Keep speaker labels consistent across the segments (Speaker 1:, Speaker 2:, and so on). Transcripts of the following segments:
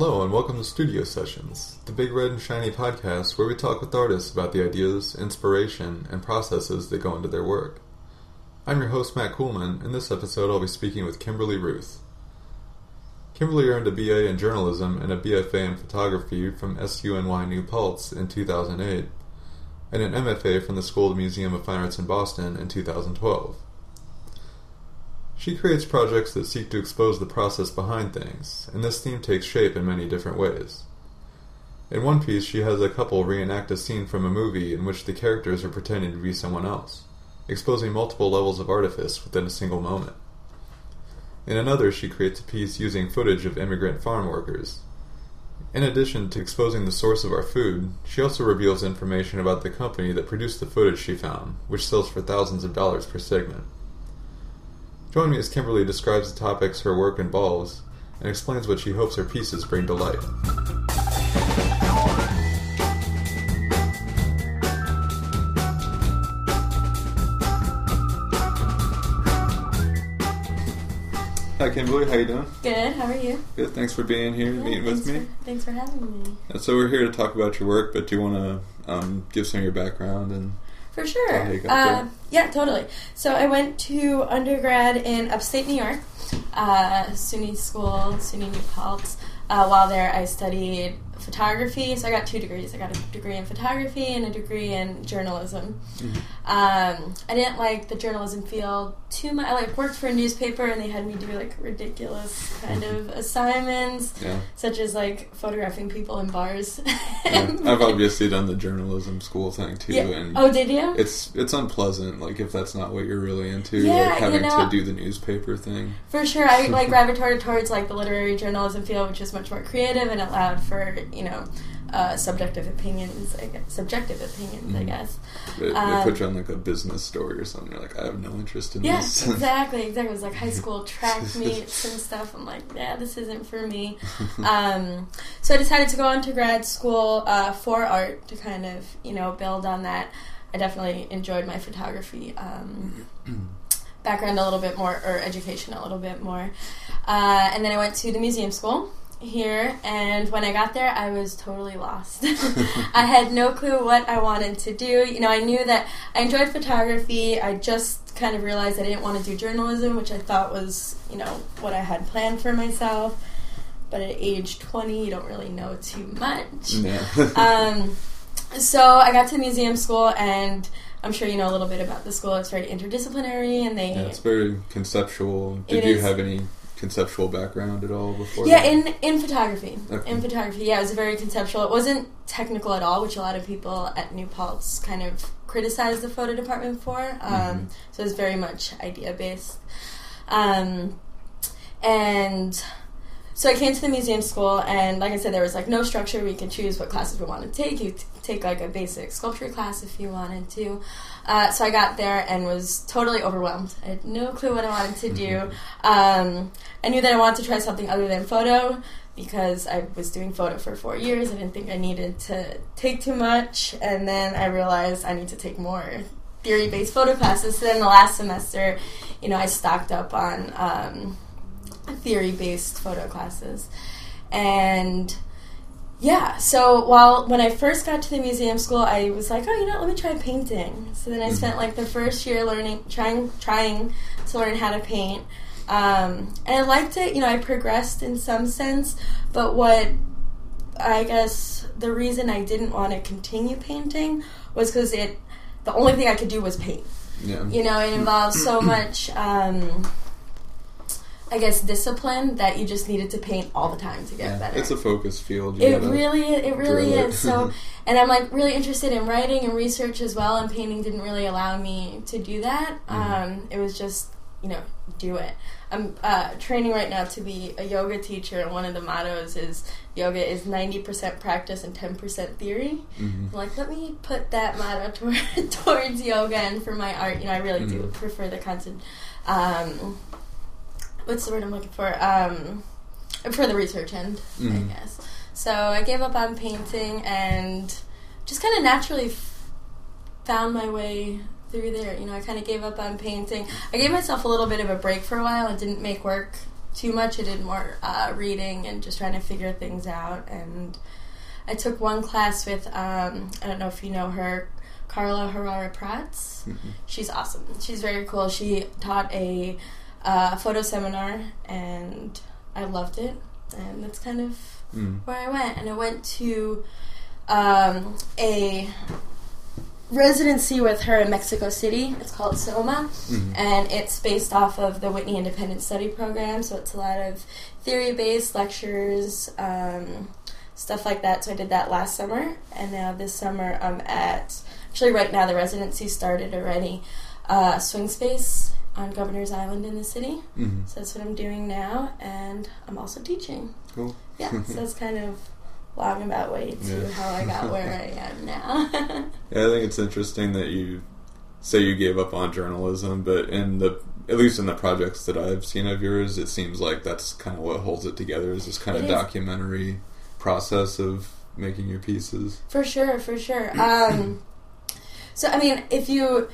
Speaker 1: Hello, and welcome to Studio Sessions, the big red and shiny podcast where we talk with artists about the ideas, inspiration, and processes that go into their work. I'm your host, Matt Coolman. In this episode, I'll be speaking with Kimberly Ruth. Kimberly earned a BA in journalism and a BFA in photography from SUNY New Paltz in 2008, and an MFA from the School of Museum of Fine Arts in Boston in 2012. She creates projects that seek to expose the process behind things, and this theme takes shape in many different ways. In one piece, she has a couple reenact a scene from a movie in which the characters are pretending to be someone else, exposing multiple levels of artifice within a single moment. In another, she creates a piece using footage of immigrant farm workers. In addition to exposing the source of our food, she also reveals information about the company that produced the footage she found, which sells for thousands of dollars per segment. Join me as Kimberly describes the topics her work involves and explains what she hopes her pieces bring to light. Hi Kimberly, how you doing?
Speaker 2: Good. How are you?
Speaker 1: Good. Thanks for being here and meeting with
Speaker 2: thanks
Speaker 1: me.
Speaker 2: For, thanks for having me.
Speaker 1: And so we're here to talk about your work, but do you want to um, give some of your background and
Speaker 2: For sure. Uh, yeah, totally. So I went to undergrad in upstate New York, uh, SUNY School, SUNY New Paltz. Uh, while there, I studied photography. So I got two degrees. I got a degree in photography and a degree in journalism.
Speaker 1: Mm-hmm.
Speaker 2: Um, I didn't like the journalism field too much. I like worked for a newspaper, and they had me do like ridiculous kind of assignments,
Speaker 1: yeah.
Speaker 2: such as like photographing people in bars.
Speaker 1: yeah. I've obviously done the journalism school thing too,
Speaker 2: Yeah.
Speaker 1: and
Speaker 2: Oh, did you?
Speaker 1: it's it's unpleasant. Like if that's not what you're really into,
Speaker 2: Yeah,
Speaker 1: like
Speaker 2: you
Speaker 1: having
Speaker 2: know-
Speaker 1: to do the newspaper thing.
Speaker 2: For sure, I like gravitated towards like the literary journalism field, which is much more creative and allowed for you know uh, subjective opinions, I guess, subjective opinions, I
Speaker 1: Mhm.
Speaker 2: guess.
Speaker 1: They,
Speaker 2: Um,
Speaker 1: they put you on like a business story or something. You're like, I have no interest in
Speaker 2: Yeah,
Speaker 1: this.
Speaker 2: exactly, exactly. It was like high school track meets and stuff. I'm like, yeah, this isn't for me. Um, so I decided to go on to grad school uh, for art to kind of you know build on that. I definitely enjoyed my photography um, background a little bit more, or education a little bit more. Uh, and then I went to the museum school here, and when I got there, I was totally lost. I had no clue what I wanted to do. You know, I knew that I enjoyed photography. I just kind of realized I didn't want to do journalism, which I thought was, you know, what I had planned for myself. But at age 20, you don't really know too much.
Speaker 1: yeah.
Speaker 2: Um, so I got to museum school, and I'm sure you know a little bit about the school. It's very interdisciplinary, and they
Speaker 1: yeah, it's very conceptual. Did
Speaker 2: It
Speaker 1: you
Speaker 2: is-
Speaker 1: have any conceptual background at all before?
Speaker 2: Yeah,
Speaker 1: that?
Speaker 2: in in photography.
Speaker 1: Okay.
Speaker 2: In photography, yeah, it was very conceptual. It wasn't technical at all, which a lot of people at New Paltz kind of criticized the photo department for. Um,
Speaker 1: Mhm.
Speaker 2: So it was very much idea based. Um, and so I came to the museum school, and like I said, there was like no structure. We could choose what classes we wanted to take. You take like a basic sculpture class if you wanted to. Uh, so I got there and was totally overwhelmed. I had no clue what I wanted to do. Um, I knew that I wanted to try something other than photo because I was doing photo for four years. I didn't think I needed to take too much, and then I realized I need to take more theory-based photo classes. So then the last semester, you know, I stocked up on um, theory-based photo classes, and yeah. So while when I first got to the museum school, I was like, oh, you know, what, let me try painting. So then I
Speaker 1: Mhm.
Speaker 2: spent like the first year learning, trying, trying to learn how to paint. Um, and I liked it. You know, I progressed in some sense, but what I guess the reason I didn't want to continue painting was because it. The only thing I could do was paint.
Speaker 1: yeah.
Speaker 2: You know, it involves so much, um, I guess, discipline that you just needed to paint all the time to get
Speaker 1: Yeah,
Speaker 2: better.
Speaker 1: It's a focus field. You
Speaker 2: it really, it really
Speaker 1: it.
Speaker 2: is. So, and I'm like really interested in writing and research as well. And painting didn't really allow me to do that.
Speaker 1: Mhm.
Speaker 2: Um, it was just, you know, do it. I'm uh, training right now to be a yoga teacher, and one of the mottos is yoga is 90% practice and 10% theory.
Speaker 1: Mhm.
Speaker 2: I'm like, let me put that motto toward, towards yoga and for my art. You know, I really do
Speaker 1: Mhm.
Speaker 2: prefer the concept. Um, what's the word I'm looking for? Um, for the research end,
Speaker 1: Mhm.
Speaker 2: I guess. So I gave up on painting and just kind of naturally f- found my way through there. You know, I kind of gave up on painting. I gave myself a little bit of a break for a while. I didn't make work too much. I did more uh, reading and just trying to figure things out. And I took one class with um, I don't know if you know her, Carla Herrera Prats.
Speaker 1: Mhm.
Speaker 2: She's awesome. She's very cool. She taught a uh, photo seminar, and I loved it. And that's kind of
Speaker 1: Mm.
Speaker 2: where I went, and I went to um, a residency with her in Mexico City. It's called SOMA,
Speaker 1: Mhm.
Speaker 2: and it's based off of the Whitney Independent Study Program. So it's a lot of theory-based lectures, um, stuff like that. So I did that last summer, and now this summer I'm at. Actually, right now the residency started already. Uh, swing space on Governor's Island in the city.
Speaker 1: Mhm.
Speaker 2: So that's what I'm doing now, and I'm also teaching.
Speaker 1: Cool.
Speaker 2: Yeah, so that's kind of long about way to
Speaker 1: Yeah.
Speaker 2: how I got where I am now.
Speaker 1: Yeah, I think it's interesting that you say you gave up on journalism, but in the at least in the projects that I've seen of yours, it seems like that's kind of what holds it together is this kind
Speaker 2: It
Speaker 1: of
Speaker 2: is.
Speaker 1: documentary process of making your pieces.
Speaker 2: for sure, for sure. Um, so I mean, if you,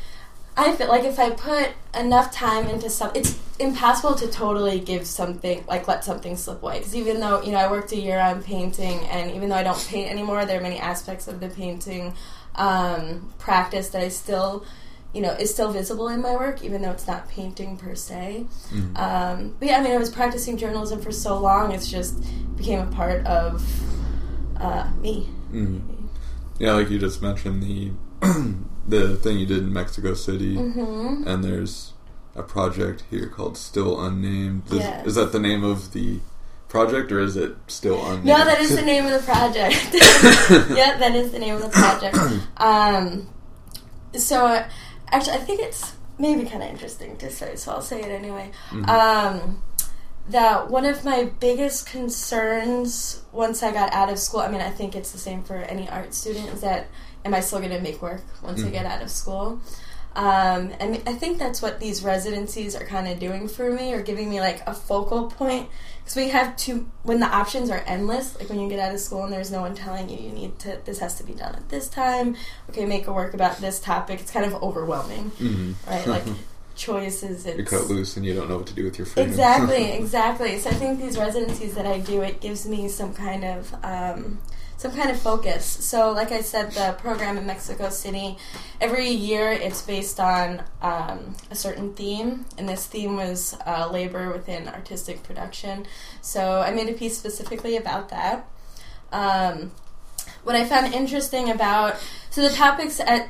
Speaker 2: I feel like if I put enough time into something, it's impossible to totally give something like let something slip away. Because even though you know I worked a year on painting, and even though I don't paint anymore, there are many aspects of the painting um, practice that I still. You know, is still visible in my work, even though it's not painting per se.
Speaker 1: Mhm.
Speaker 2: Um, but yeah, I mean, I was practicing journalism for so long; it's just became a part of uh, me.
Speaker 1: Mhm. Yeah, like you just mentioned the the thing you did in Mexico City,
Speaker 2: Mm-hmm.
Speaker 1: and there's a project here called Still Unnamed. Is,
Speaker 2: Yes.
Speaker 1: is that the name of the project, or is it Still Unnamed?
Speaker 2: No, that is the name of the project. yeah, that is the name of the project. Um, so, uh, actually, I think it's maybe kind of interesting to say, so I'll say it anyway.
Speaker 1: Mhm.
Speaker 2: Um, that one of my biggest concerns once I got out of school, I mean, I think it's the same for any art student, is that am I still going to make work once I
Speaker 1: Mhm.
Speaker 2: get out of school? Um, and I think that's what these residencies are kind of doing for me, or giving me like a focal point. Because we have to, when the options are endless, like when you get out of school and there's no one telling you you need to, this has to be done at this time. Okay, make a work about this topic. It's kind of overwhelming,
Speaker 1: Mhm.
Speaker 2: right? Like choices. It's,
Speaker 1: You're cut loose and you don't know what to do with your freedom.
Speaker 2: Exactly, exactly. So I think these residencies that I do, it gives me some kind of um, some kind of focus. So, like I said, the program in Mexico City, every year it's based on um, a certain theme, and this theme was uh, labor within artistic production. So I made a piece specifically about that. Um, what I found interesting about so the topics at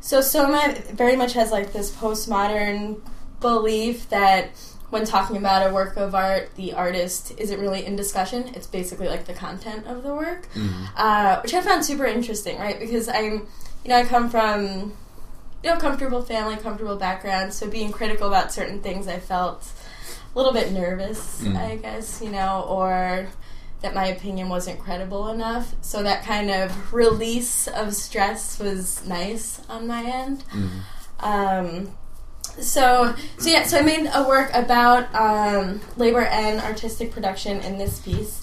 Speaker 2: so Soma very much has like this postmodern belief that when talking about a work of art, the artist isn't really in discussion. It's basically like the content of the work,
Speaker 1: Mhm.
Speaker 2: uh, which I found super interesting, right? Because I'm, you know, I come from, you know, comfortable family, comfortable background, so being critical about certain things, I felt a little bit nervous,
Speaker 1: Mm.
Speaker 2: I guess, you know, or that my opinion wasn't credible enough. So that kind of release of stress was nice on my end.
Speaker 1: Mhm.
Speaker 2: Um, so, so yeah, so I made a work about um, labor and artistic production in this piece.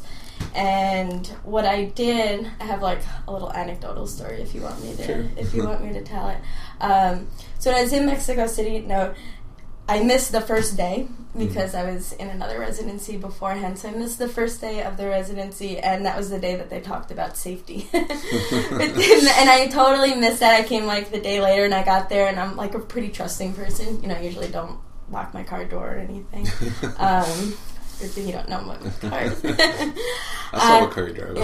Speaker 2: And what I did, I have like a little anecdotal story if you want me to,
Speaker 1: Sure.
Speaker 2: if you want me to tell it. Um, so when I was in Mexico City, no, I missed the first day because I was in another residency beforehand. So I missed the first day of the residency, and that was the day that they talked about safety. Then- and I totally missed that. I came like the day later, and I got there, and I'm like a pretty trusting person. You know, I usually don't lock my car door or anything. Um, if you don't know my cars.
Speaker 1: I saw
Speaker 2: Uh,
Speaker 1: what car drive.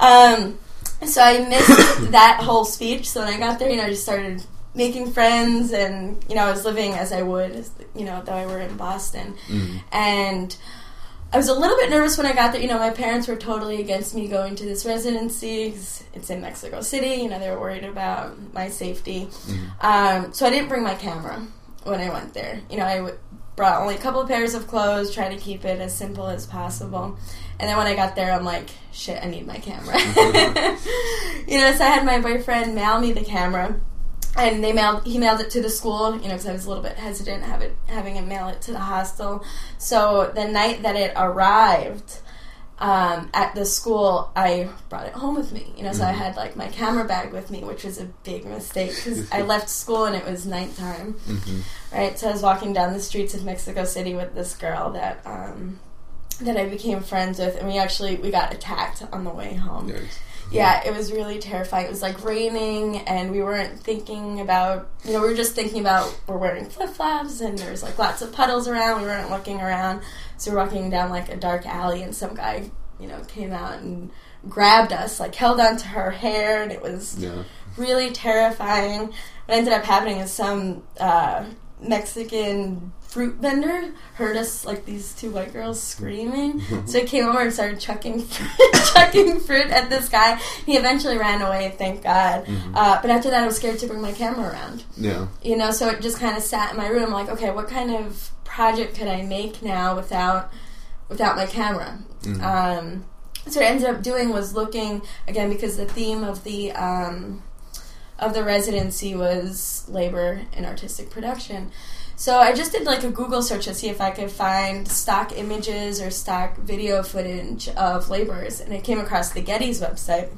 Speaker 2: um, so I missed that whole speech. So when I got there, you know, I just started making friends, and you know, I was living as I would, you know, though I were in Boston,
Speaker 1: Mhm.
Speaker 2: and. I was a little bit nervous when I got there. You know, my parents were totally against me going to this residency 'cause it's in Mexico City. You know, they were worried about my safety.
Speaker 1: Mhm.
Speaker 2: Um, so I didn't bring my camera when I went there. You know, I w- brought only a couple of pairs of clothes, trying to keep it as simple as possible. And then when I got there, I'm like, shit, I need my camera. you know, so I had my boyfriend mail me the camera. And they mailed. He mailed it to the school, you know, because I was a little bit hesitant have it, having him mail it to the hostel. So the night that it arrived, um, at the school, I brought it home with me. You know, so I
Speaker 1: Mhm.
Speaker 2: had like my camera bag with me, which was a big mistake because I left school and it was nighttime.
Speaker 1: hmm
Speaker 2: Right, so I was walking down the streets of Mexico City with this girl that um, that I became friends with, and we actually we got attacked on the way home. Yeah, it was really terrifying. It was like raining, and we weren't thinking about, you know, we were just thinking about we're wearing flip flops, and there's like lots of puddles around. We weren't looking around, so we're walking down like a dark alley, and some guy, you know, came out and grabbed us, like held onto her hair, and it was
Speaker 1: Yeah.
Speaker 2: really terrifying. What ended up happening is some uh, Mexican fruit vendor heard us like these two white girls screaming, so he came over and started chucking chucking fruit at this guy. He eventually ran away, thank God.
Speaker 1: Mhm.
Speaker 2: Uh, but after that, I was scared to bring my camera around.
Speaker 1: Yeah.
Speaker 2: You know, so it just kind of sat in my room, like, okay, what kind of project could I make now without without my camera?
Speaker 1: Mhm.
Speaker 2: Um, so what I ended up doing was looking again because the theme of the um, of the residency was labor and artistic production. So I just did like a Google search to see if I could find stock images or stock video footage of laborers, and I came across the Getty's website.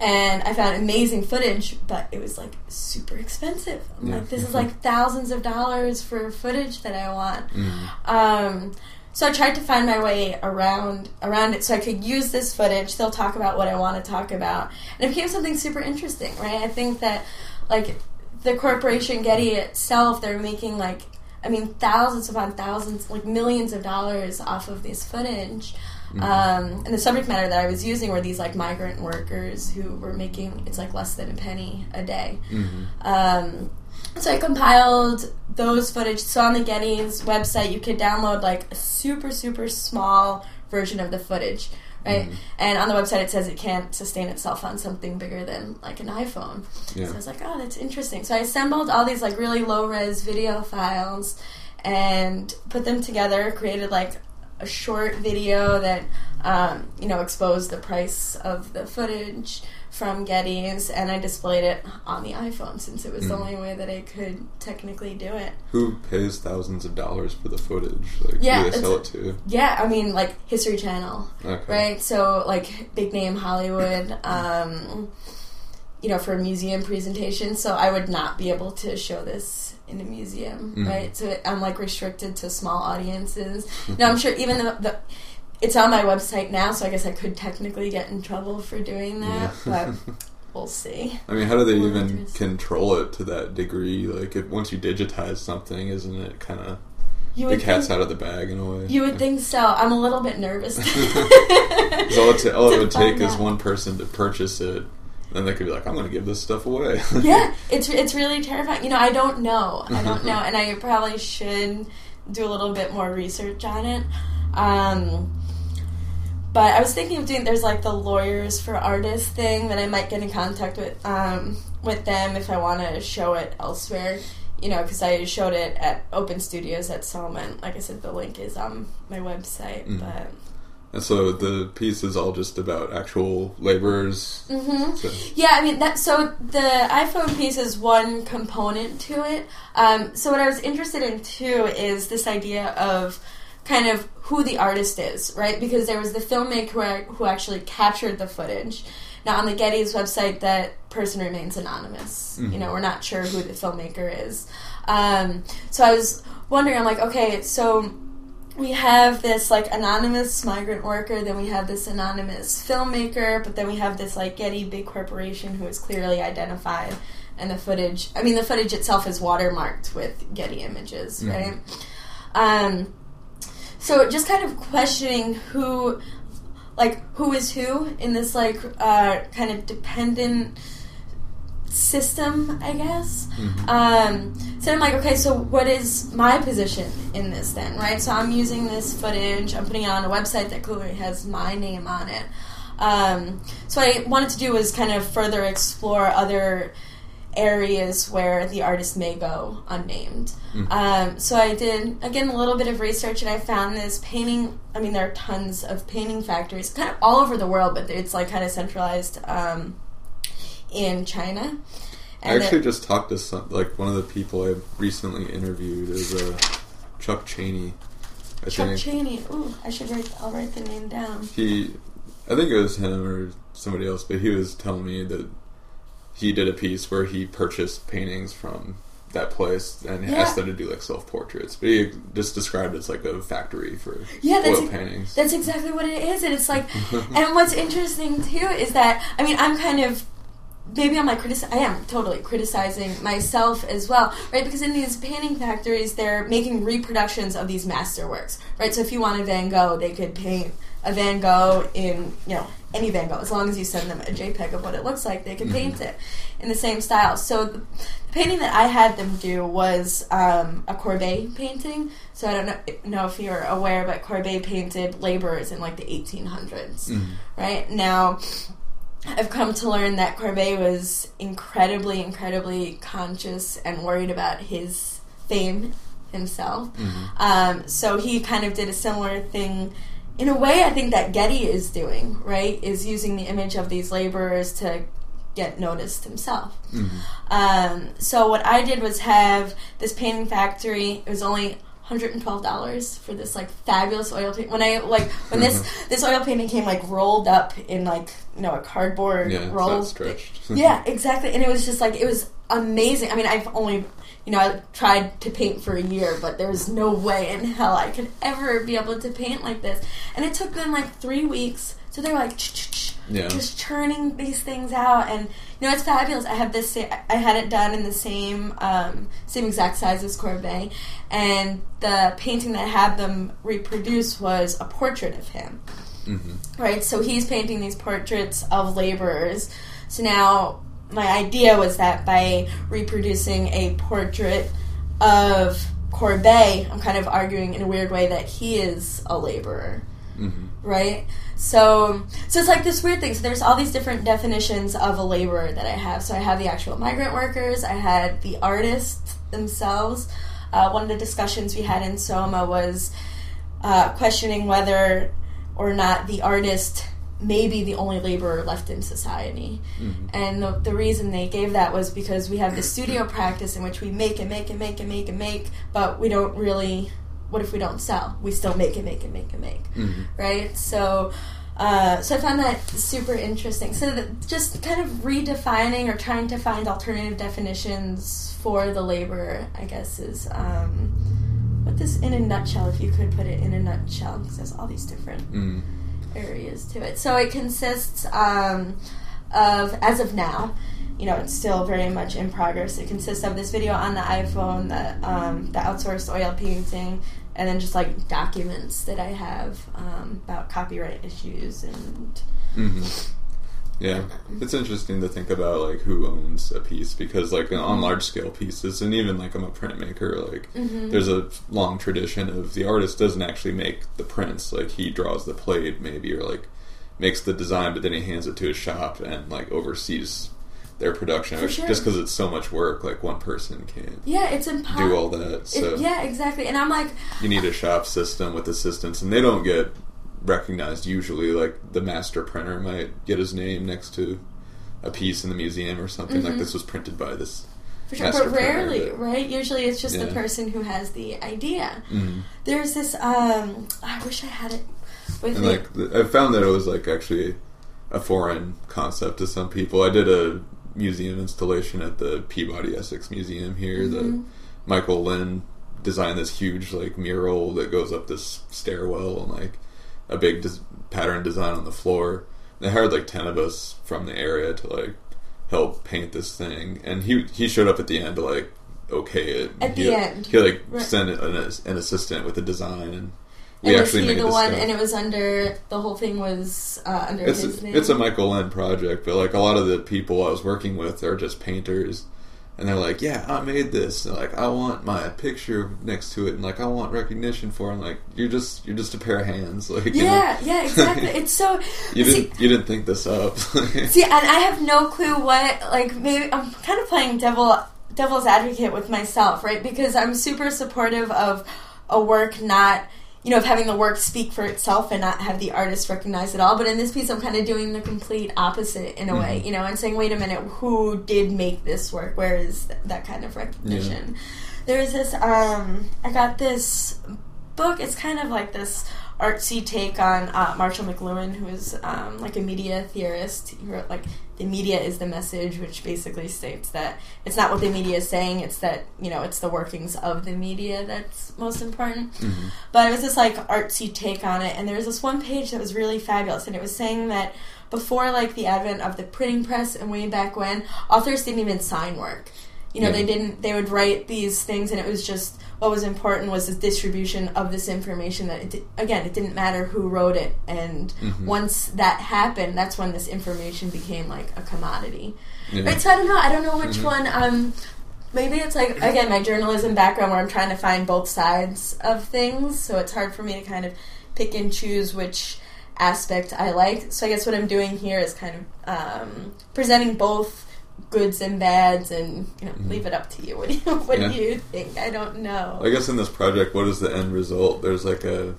Speaker 2: And I found amazing footage, but it was like super expensive. I'm
Speaker 1: Yeah.
Speaker 2: like, this is like thousands of dollars for footage that I want.
Speaker 1: Mhm.
Speaker 2: Um, so I tried to find my way around around it so I could use this footage, still talk about what I want to talk about, and it became something super interesting, right? I think that like the corporation Getty itself, they're making like I mean thousands upon thousands, like millions of dollars off of this footage.
Speaker 1: Mhm.
Speaker 2: Um, and the subject matter that I was using were these like migrant workers who were making it's like less than a penny a day.
Speaker 1: Mhm.
Speaker 2: Um, so I compiled those footage. So on the Getty's website, you could download like a super, super small version of the footage, right?
Speaker 1: Mhm.
Speaker 2: And on the website, it says it can't sustain itself on something bigger than like an iPhone.
Speaker 1: Yeah.
Speaker 2: So I was like, oh, that's interesting. So I assembled all these like really low res video files and put them together, created like a short video that um, you know exposed the price of the footage from Getty's, and I displayed it on the iPhone since it was the
Speaker 1: Mm.
Speaker 2: only way that I could technically do it.
Speaker 1: Who pays thousands of dollars for the footage? Like,
Speaker 2: Yeah,
Speaker 1: who they sell it to?
Speaker 2: Yeah, I mean like History Channel,
Speaker 1: Okay.
Speaker 2: right? So like big name Hollywood. Um, you know, for a museum presentation, so I would not be able to show this in a museum,
Speaker 1: Mhm.
Speaker 2: right? So I'm like restricted to small audiences. now I'm sure even though the it's on my website now, so I guess I could technically get in trouble for doing that,
Speaker 1: Yeah.
Speaker 2: but we'll see.
Speaker 1: I mean, how do they
Speaker 2: More
Speaker 1: even
Speaker 2: interest.
Speaker 1: control it to that degree? Like, if once you digitize something, isn't it kind of
Speaker 2: You
Speaker 1: the cat's
Speaker 2: think,
Speaker 1: out of the bag in a way?
Speaker 2: you would think so. I'm a little bit nervous.
Speaker 1: all it, all it would take
Speaker 2: find
Speaker 1: is one person to purchase it, And they could be like, "I'm going to give this stuff away."
Speaker 2: yeah, it's it's really terrifying. You know, I don't know. I don't know, and I probably should do a little bit more research on it. Um, but I was thinking of doing. There's like the lawyers for artists thing that I might get in contact with um, with them if I want to show it elsewhere. You know, because I showed it at Open Studios at Solomon. Like I said, the link is on my website.
Speaker 1: Mhm.
Speaker 2: But
Speaker 1: and so the piece is all just about actual laborers.
Speaker 2: hmm
Speaker 1: So,
Speaker 2: Yeah, I mean that. So the iPhone piece is one component to it. Um, so what I was interested in too is this idea of kind of who the artist is, right? Because there was the filmmaker who, who actually captured the footage. Now on the Getty's website, that person remains anonymous. You
Speaker 1: Mhm.
Speaker 2: know, we're not sure who the filmmaker is. Um, so I was wondering, I'm like, okay, so we have this like anonymous migrant worker, then we have this anonymous filmmaker, but then we have this like Getty big corporation who is clearly identified, and the footage. I mean, the footage itself is watermarked with Getty images,
Speaker 1: Mhm.
Speaker 2: right? Um, so just kind of questioning who, like, who is who in this like uh, kind of dependent system, I guess.
Speaker 1: mhm.
Speaker 2: Um, so I'm like, okay, so what is my position in this then, right? So I'm using this footage, I'm putting it on a website that clearly has my name on it. Um, so what I wanted to do was kind of further explore other areas where the artist may go unnamed.
Speaker 1: Mhm.
Speaker 2: Um, so I did again a little bit of research, and I found this painting. I mean, there are tons of painting factories, kind of all over the world, but it's like kind of centralized um, in China.
Speaker 1: I actually
Speaker 2: it-
Speaker 1: just talked to some, like one of the people I recently interviewed is uh, Chuck Cheney, I
Speaker 2: Chuck
Speaker 1: think
Speaker 2: Cheney. Ooh, I should write. I'll write the name down.
Speaker 1: he, I think it was him or somebody else, but he was telling me that he did a piece where he purchased paintings from that place and
Speaker 2: Yeah.
Speaker 1: asked them to do like self portraits. But he just described it as like a factory for
Speaker 2: Yeah, that's
Speaker 1: oil
Speaker 2: ex-
Speaker 1: paintings.
Speaker 2: That's exactly what it is, and it's like, and what's interesting too is that I mean I'm kind of maybe I'm like critici- I am totally criticizing myself as well, right? Because in these painting factories, they're making reproductions of these masterworks, right? So if you want a Van Gogh, they could paint a Van Gogh in you know any Van Gogh as long as you send them a JPEG of what it looks like, they can paint it in the same style. So the, the painting that I had them do was um, a Courbet painting. So I don't know, know if you're aware, but Courbet painted laborers in like the 1800s,
Speaker 1: Mhm.
Speaker 2: right? Now, I've come to learn that Courbet was incredibly, incredibly conscious and worried about his fame himself.
Speaker 1: Mhm.
Speaker 2: Um, so he kind of did a similar thing. In a way, I think that Getty is doing, right? Is using the image of these laborers to get noticed himself.
Speaker 1: Mhm.
Speaker 2: Um, so what I did was have this painting factory. It was only $112 for this like fabulous oil paint. When I like when this this oil painting came like rolled up in like you know a cardboard
Speaker 1: Yeah,
Speaker 2: roll. yeah, exactly. And it was just like it was amazing. I mean, I've only you know I tried to paint for a year, but there was no way in hell I could ever be able to paint like this. And it took them like three weeks. So they're like
Speaker 1: Yeah.
Speaker 2: just churning these things out, and you know it's fabulous. I have this. sa- I had it done in the same um, same exact size as Courbet, and the painting that I had them reproduce was a portrait of him
Speaker 1: Mhm.
Speaker 2: right? So he's painting these portraits of laborers. So now my idea was that by reproducing a portrait of Courbet, I'm kind of arguing in a weird way that he is a laborer,
Speaker 1: Mhm.
Speaker 2: right? So, so it's like this weird thing. So there's all these different definitions of a laborer that I have. So I have the actual migrant workers. I had the artists themselves. Uh, one of the discussions we had in Soma was uh, questioning whether or not the artist may be the only laborer left in society.
Speaker 1: Mhm.
Speaker 2: And the, the reason they gave that was because we have the studio practice in which we make and make and make and make and make, but we don't really. What if we don't sell? We still make and make and make and make,
Speaker 1: Mhm.
Speaker 2: right? So, uh, so I found that super interesting. So just kind of redefining or trying to find alternative definitions for the laborer, I guess, is um, what this in a nutshell. If you could put it in a nutshell, because there's all these different
Speaker 1: Mhm.
Speaker 2: Areas to it. So it consists um, of, as of now, you know, it's still very much in progress. It consists of this video on the iPhone, the um, the outsourced oil painting, and then just like documents that I have um, about copyright issues and
Speaker 1: hmm Yeah, it's interesting to think about like who owns a piece because like on large scale pieces, and even like I'm a printmaker, like
Speaker 2: Mhm.
Speaker 1: there's a long tradition of the artist doesn't actually make the prints, like he draws the plate maybe or like makes the design, but then he hands it to his shop and like oversees their production.
Speaker 2: For sure.
Speaker 1: Just because it's so much work, like one person can't
Speaker 2: yeah, it's impossible.
Speaker 1: do all that. So
Speaker 2: yeah, exactly. And I'm like,
Speaker 1: you need a shop system with assistants, and they don't get recognized usually. Like the master printer might get his name next to a piece in the museum or something. Like
Speaker 2: Mhm.
Speaker 1: this was printed by this.
Speaker 2: for sure,
Speaker 1: master
Speaker 2: but
Speaker 1: printer,
Speaker 2: rarely,
Speaker 1: but-
Speaker 2: right? Usually, it's just the person who has the idea.
Speaker 1: Mhm.
Speaker 2: There's this. Um, I wish I had it with
Speaker 1: And
Speaker 2: me.
Speaker 1: like th- I found that it was like actually a foreign concept to some people. I did a museum installation at the Peabody Essex Museum here. The
Speaker 2: Mhm.
Speaker 1: Michael Lin designed this huge like mural that goes up this stairwell and like a big pattern design on the floor. They hired like ten of us from the area to like help paint this thing, and he he showed up at the end to like okay it.
Speaker 2: At
Speaker 1: he,
Speaker 2: the end.
Speaker 1: he like
Speaker 2: Right.
Speaker 1: sent an, an assistant with the design, and we
Speaker 2: and
Speaker 1: actually made
Speaker 2: the one?
Speaker 1: stuff.
Speaker 2: And it was under the whole thing was uh, under
Speaker 1: it's
Speaker 2: his name.
Speaker 1: it's a Michael Lin project, but like a lot of the people I was working with are just painters, and they're like, "Yeah, I made this." And like, I want my picture next to it, and like, I want recognition for. it. I'm like, you're just you're just a pair of hands, like you know?
Speaker 2: yeah, yeah, exactly. It's so.
Speaker 1: You
Speaker 2: see,
Speaker 1: didn't you didn't think this up.
Speaker 2: see, and I have no clue what like maybe I'm kind of playing devil devil's advocate with myself, right? Because I'm super supportive of a work not. You know, of having the work speak for itself and not have the artist recognize it all. But in this piece, I'm kind of doing the complete opposite in a way,
Speaker 1: Mhm.
Speaker 2: you know, and saying, wait a minute, who did make this work? Where is th- that kind of recognition? There's this, um, I got this book. It's kind of like this artsy take on uh, Marshall McLuhan, who is um, like a media theorist. He wrote like the media is the message, which basically states that it's not what the media is saying; it's that you know it's the workings of the media that's most important.
Speaker 1: Mhm.
Speaker 2: But it was this like artsy take on it, and there was this one page that was really fabulous, and it was saying that before like the advent of the printing press and way back when, authors didn't even sign work. You know,
Speaker 1: Yeah.
Speaker 2: they didn't. They would write these things, and it was just what was important was the distribution of this information. That it, again, it didn't matter who wrote it, and
Speaker 1: Mhm.
Speaker 2: once that happened, that's when this information became like a commodity.
Speaker 1: Yeah.
Speaker 2: Right, so I don't know. I don't know which
Speaker 1: Mhm.
Speaker 2: one. Um, maybe it's like again my journalism background where I'm trying to find both sides of things, so it's hard for me to kind of pick and choose which aspect I like. So I guess what I'm doing here is kind of um, presenting both goods and bads, and you know,
Speaker 1: Mhm.
Speaker 2: leave it up to you. What do you What
Speaker 1: Yeah.
Speaker 2: do you think? I don't know.
Speaker 1: I guess in this project, what is the end result? There's like a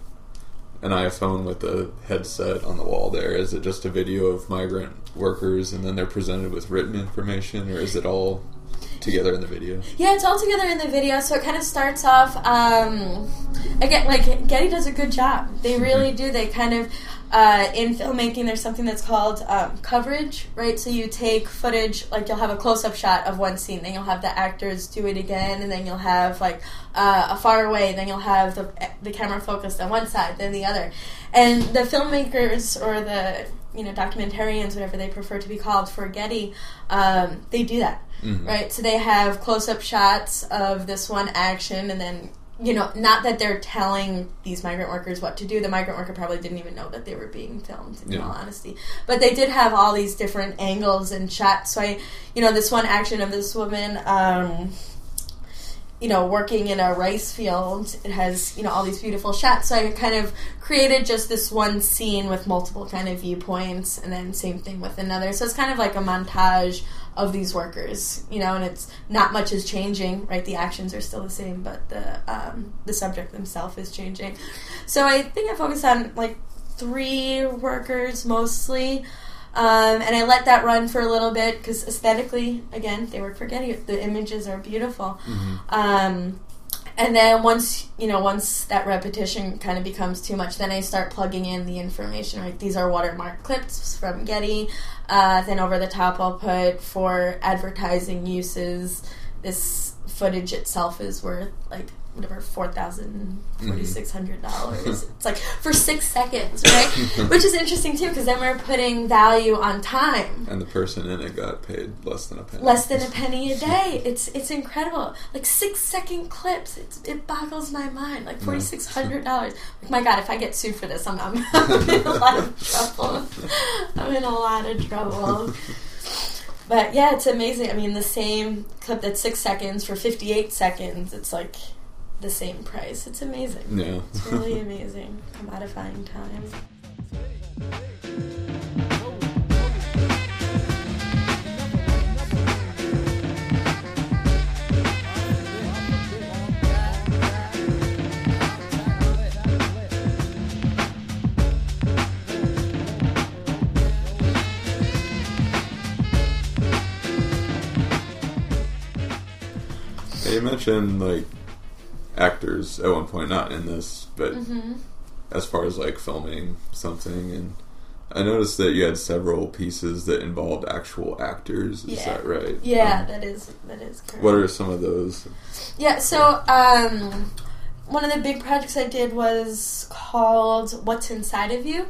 Speaker 1: an iPhone with a headset on the wall. There is it just a video of migrant workers, and then they're presented with written information, or is it all together in the video?
Speaker 2: Yeah, it's all together in the video, so it kind of starts off. Um, again, like Getty does a good job. They really do. They kind of uh, in filmmaking, there's something that's called um, coverage, right? So you take footage, like you'll have a close-up shot of one scene, then you'll have the actors do it again, and then you'll have like uh, a far away, then you'll have the the camera focused on one side, then the other, and the filmmakers or the you know documentarians, whatever they prefer to be called for Getty, um, they do that
Speaker 1: Mhm.
Speaker 2: right? So they have close up shots of this one action, and then, you know, not that they're telling these migrant workers what to do. The migrant worker probably didn't even know that they were being filmed, in
Speaker 1: Yeah.
Speaker 2: all honesty. But they did have all these different angles and shots. So I, you know, this one action of this woman, um, you know, working in a rice field. It has, you know, all these beautiful shots. So I kind of created just this one scene with multiple kind of viewpoints, and then same thing with another. So it's kind of like a montage of these workers, you know, and it's not much is changing, right? The actions are still the same, but the um, the subject themselves is changing. So I think I focused on like three workers mostly. Um, and I let that run for a little bit because aesthetically, again, they were for Getty. The images are beautiful.
Speaker 1: Mhm.
Speaker 2: Um, and then once you know, once that repetition kind of becomes too much, then I start plugging in the information. Right, these are watermark clips from Getty. Uh, then over the top, I'll put for advertising uses. This footage itself is worth like whatever four thousand forty six hundred dollars. Mm-hmm. It's like for six seconds, right? Which is interesting too, because then we're putting value on time
Speaker 1: And the person in it got paid less than a penny.
Speaker 2: less than a penny a day. It's it's incredible. Like six second clips. It's, it boggles my mind. Like forty six hundred dollars. Like my God, if I get sued for this, I'm, I'm, I'm in a lot of trouble. I'm in a lot of trouble. But yeah, it's amazing. I mean, the same clip that's six seconds for fifty eight seconds. It's like the same price. It's amazing.
Speaker 1: Yeah.
Speaker 2: It's really amazing. Commodifying time.
Speaker 1: You mentioned like actors at one point, not in this, but
Speaker 2: hmm
Speaker 1: as far as like filming something, and I noticed that you had several pieces that involved actual actors. Is
Speaker 2: Yeah.
Speaker 1: that right?
Speaker 2: Yeah,
Speaker 1: Um,
Speaker 2: that is that is correct.
Speaker 1: what are some of those?
Speaker 2: Yeah, so um, one of the big projects I did was called What's Inside of You,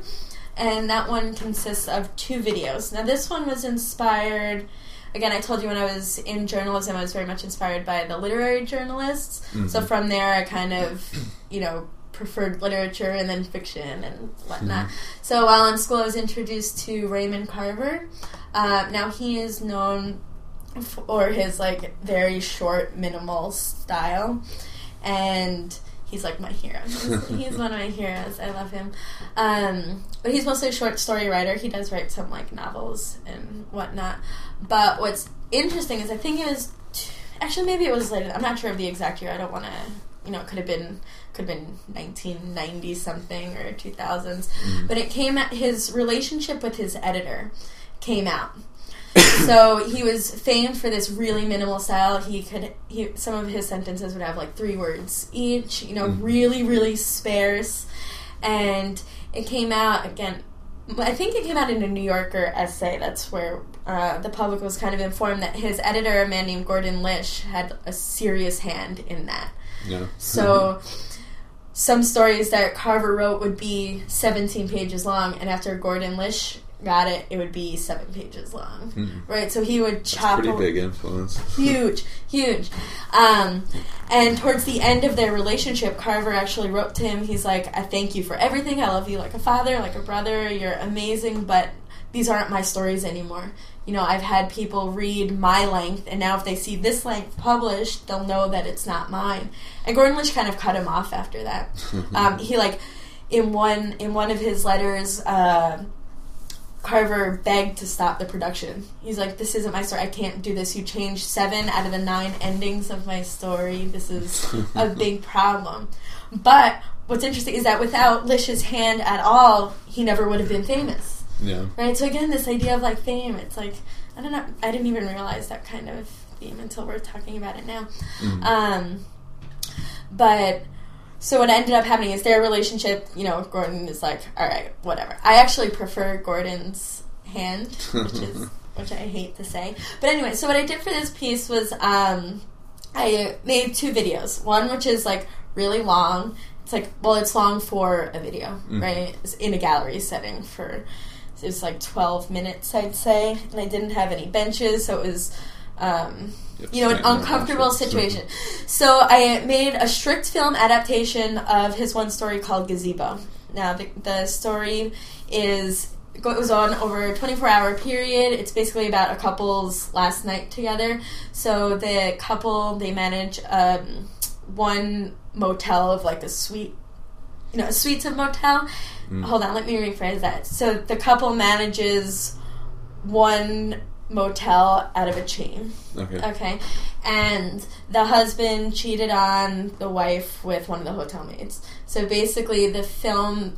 Speaker 2: and that one consists of two videos. Now, this one was inspired. Again, I told you when I was in journalism, I was very much inspired by the literary journalists. So
Speaker 1: Mhm.
Speaker 2: from there, I kind of, you know, preferred literature and then fiction and whatnot.
Speaker 1: Mhm.
Speaker 2: So while in school, I was introduced to Raymond Carver. Uh, now he is known for his like very short, minimal style, and he's like my hero. He's, he's one of my heroes. I love him. Um, but he's mostly a short story writer. He does write some like novels and whatnot. But what's interesting is I think it was t- actually maybe it was later. I'm not sure of the exact year. I don't want to. You know, it could have been could have been 1990 something or 2000s.
Speaker 1: Mhm.
Speaker 2: But it came at his relationship with his editor came out. so he was famed for this really minimal style. He could he some of his sentences would have like three words each. You know,
Speaker 1: Mhm.
Speaker 2: really really sparse, and it came out again. I think it came out in a New Yorker essay. That's where uh, the public was kind of informed that his editor, a man named Gordon Lish, had a serious hand in that.
Speaker 1: Yeah.
Speaker 2: So some stories that Carver wrote would be 17 pages long, and after Gordon Lish got it, it would be seven pages long.
Speaker 1: Mhm.
Speaker 2: Right, so he would
Speaker 1: That's
Speaker 2: chop
Speaker 1: pretty
Speaker 2: a-
Speaker 1: big influence.
Speaker 2: huge, huge. Um, and towards the end of their relationship, Carver actually wrote to him. He's like, "I thank you for everything. I love you like a father, like a brother. You're amazing, but these aren't my stories anymore. You know, I've had people read my length, and now if they see this length published, they'll know that it's not mine." And Gordon Lynch kind of cut him off after that. um, he like in one in one of his letters. Uh, Carver begged to stop the production. He's like, "This isn't my story. I can't do this. You changed seven out of the nine endings of my story. This is a big problem." But what's interesting is that without Lish's hand at all, he never would have been famous,
Speaker 1: yeah.
Speaker 2: right? So again, this idea of like fame, it's like I don't know. I didn't even realize that kind of theme until we're talking about it now.
Speaker 1: Mhm.
Speaker 2: Um, but so what ended up happening is their relationship. You know, Gordon is like, all right, whatever. I actually prefer Gordon's hand, which is which I hate to say. But anyway, so what I did for this piece was um, I made two videos. One which is like really long. It's like well, it's long for a video,
Speaker 1: Mhm.
Speaker 2: right? It's in a gallery setting for. It was like twelve minutes, I'd say, and I didn't have any benches, so it was. Um, you know, an uncomfortable situation. So I made a strict film adaptation of his one story called Gazebo. Now the, the story is goes on over a 24 hour period. It's basically about a couple's last night together. So the couple they manage um, one motel of like a suite, you know, a suites of motel.
Speaker 1: Mm.
Speaker 2: Hold on, let me rephrase that. So the couple manages one motel out of a chain.
Speaker 1: Okay.
Speaker 2: Okay. And the husband cheated on the wife with one of the hotel maids. So basically, the film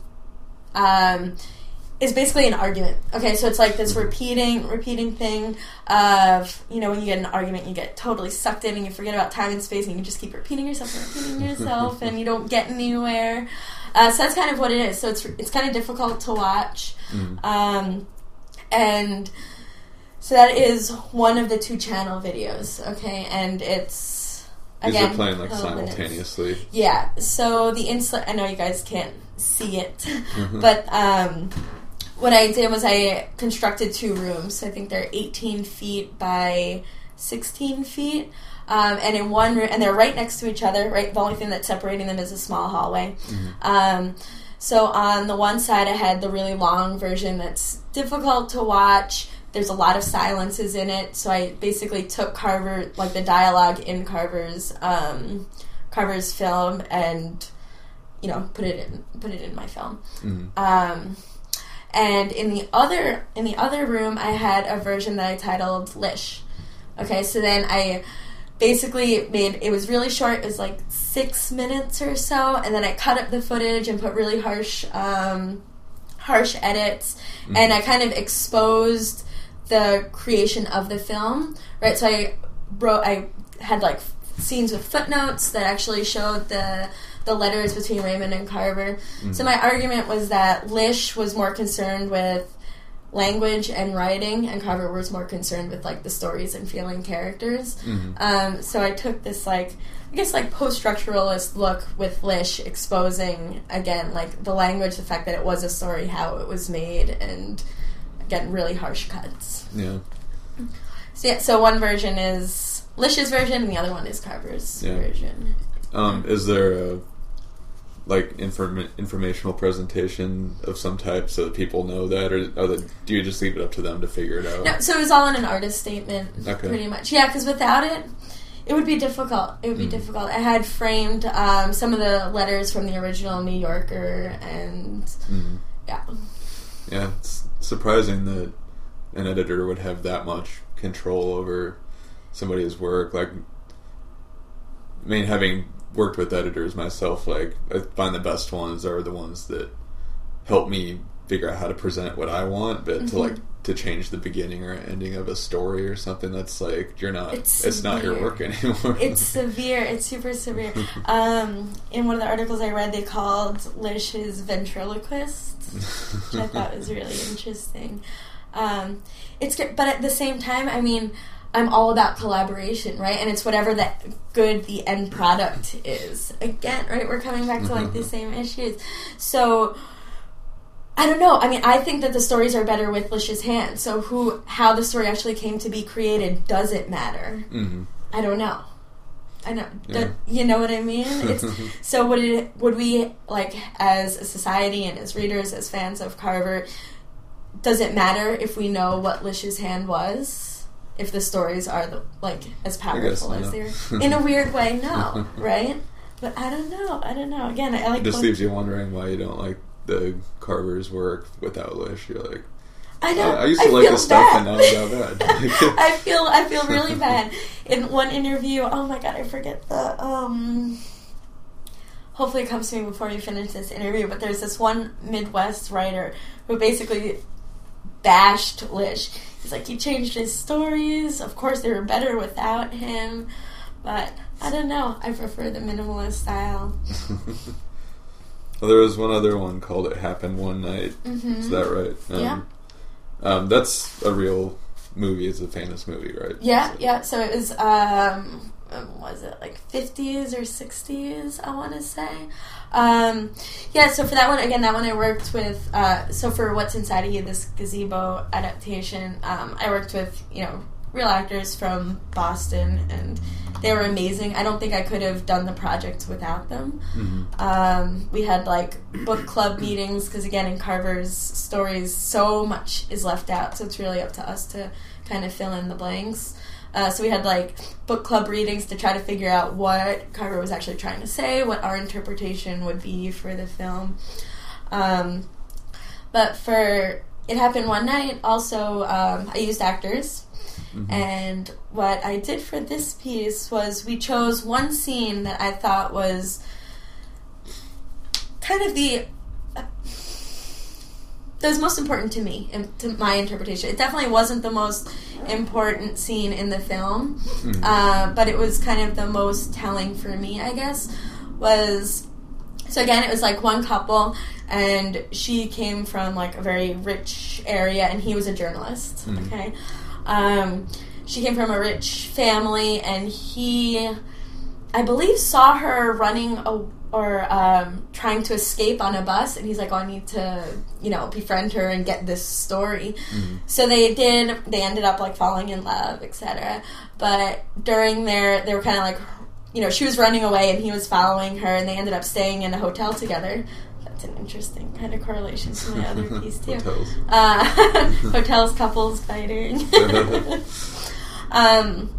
Speaker 2: um, is basically an argument. Okay, so it's like this repeating, repeating thing of you know when you get in an argument, you get totally sucked in and you forget about time and space, and you just keep repeating yourself and repeating yourself, and you don't get anywhere. Uh, so that's kind of what it is. So it's it's kind of difficult to watch.
Speaker 1: Mm.
Speaker 2: Um, and so that is one of the two channel videos, okay? And it's
Speaker 1: These
Speaker 2: again
Speaker 1: are playing like
Speaker 2: 12 minutes.
Speaker 1: simultaneously.
Speaker 2: Yeah. So the insert, I know you guys can't see it,
Speaker 1: Mhm.
Speaker 2: but um, what I did was I constructed two rooms. I think they're 18 feet by 16 feet. Um, and in one room, and they're right next to each other. Right, the only thing that's separating them is a small hallway.
Speaker 1: Mhm.
Speaker 2: Um, so on the one side, I had the really long version that's difficult to watch. There's a lot of silences in it, so I basically took Carver, like the dialogue in Carver's um, Carver's film, and you know put it in put it in my film.
Speaker 1: Mhm.
Speaker 2: Um, and in the other in the other room, I had a version that I titled Lish. Okay, so then I basically made it was really short. It was like six minutes or so, and then I cut up the footage and put really harsh um, harsh edits, and I kind of exposed the creation of the film. Right, so I wrote I had like scenes with footnotes that actually showed the the letters between Raymond and Carver. So my argument was that Lish was more concerned with language and writing, and Carver was more concerned with like the stories and feeling characters.
Speaker 1: Mhm.
Speaker 2: Um, so I took this like I guess like post structuralist look with Lish, exposing again like the language, the fact that it was a story, how it was made, and again really harsh cuts.
Speaker 1: Yeah.
Speaker 2: So yeah, so one version is Lish's version, and the other one is Carver's
Speaker 1: Yeah.
Speaker 2: version.
Speaker 1: Um, is there a like inform- informational presentation of some type so that people know that, or, or that, do you just leave it up to them to figure it out?
Speaker 2: No, so it was all in an artist statement,
Speaker 1: Okay.
Speaker 2: pretty much. Yeah, because without it, it would be difficult. It would be
Speaker 1: Mm.
Speaker 2: difficult. I had framed um, some of the letters from the original New Yorker, and
Speaker 1: Mhm.
Speaker 2: yeah,
Speaker 1: Yeah, it's surprising that an editor would have that much control over somebody's work. Like, I mean, having worked with editors myself, like, I find the best ones are the ones that help me figure out how to present what I want, but to like mm-hmm. To change the beginning or ending of a story or something that's like you're not
Speaker 2: It's
Speaker 1: it's, not your work anymore.
Speaker 2: It's severe. It's super severe. Um, in one of the articles I read, they called Lish his ventriloquist, which I thought was really interesting. Um, it's good, but at the same time, I mean, I'm all about collaboration, right? And it's whatever that good the end product is. Again, right? We're coming back to like the same issues. So I don't know. I mean, I think that the stories are better with Lish's hand. So who, how the story actually came to be created doesn't matter.
Speaker 1: hmm
Speaker 2: I don't know. I know.
Speaker 1: Yeah.
Speaker 2: That- you know what I mean? It's, so would it? Would we like as a society and as readers, as fans of Carver? Does it matter if we know what Lish's hand was? If the stories are the, like as powerful as they're in a weird way, no, right? But I don't know. I don't know. Again, I like
Speaker 1: It just leaves you wondering why you don't like the Carver's work without Lish. You're like,
Speaker 2: I know.
Speaker 1: I, I used to like
Speaker 2: feel
Speaker 1: this stuff, and now not bad.
Speaker 2: I feel I feel really bad. In one interview, oh my god, I forget the um hopefully it comes to me before you finish this interview, but there's this one Midwest writer who basically bashed Lish. He's like he changed his stories. Of course they were better without him. But I don't know. I prefer the minimalist style.
Speaker 1: well, there was one other one called "It Happened One Night."
Speaker 2: hmm
Speaker 1: Is that right? Um,
Speaker 2: Yeah.
Speaker 1: Um, that's a real movie. It's a famous movie, right?
Speaker 2: Yeah, yeah. So it was, um, um, was it like 50s or 60s, I want to say. Um, yeah, so for that one, again, that one I worked with, uh, so for What's Inside of You, this gazebo adaptation, um, I worked with, you know, real actors from Boston, and they were amazing. I don't think I could have done the project without them.
Speaker 1: hmm
Speaker 2: Um, we had like book club meetings because again in Carver's stories so much is left out so it's really up to us to kind of fill in the blanks. Uh, so we had like book club readings to try to figure out what Carver was actually trying to say, what our interpretation would be for the film. Um, but for it happened one night. Also, um, I used actors.
Speaker 1: Mhm.
Speaker 2: And what I did for this piece was we chose one scene that I thought was kind of the that was most important to me and to my interpretation. It definitely wasn't the most important scene in the film,
Speaker 1: Mhm.
Speaker 2: uh, but it was kind of the most telling for me, I guess. Was so again, it was like one couple, and she came from like a very rich area, and he was a journalist.
Speaker 1: Mhm.
Speaker 2: Okay, um, she came from a rich family, and he, I believe, saw her running a, or um, trying to escape on a bus, and he's like, "Oh, I need to, you know, befriend her and get this story."
Speaker 1: Mhm.
Speaker 2: So they did. They ended up like falling in love, etc. But during their, they were kind of like, you know, she was running away and he was following her, and they ended up staying in a hotel together. That's an interesting kind of correlation to my other piece too.
Speaker 1: Hotels.
Speaker 2: Uh, hotels, couples fighting. um,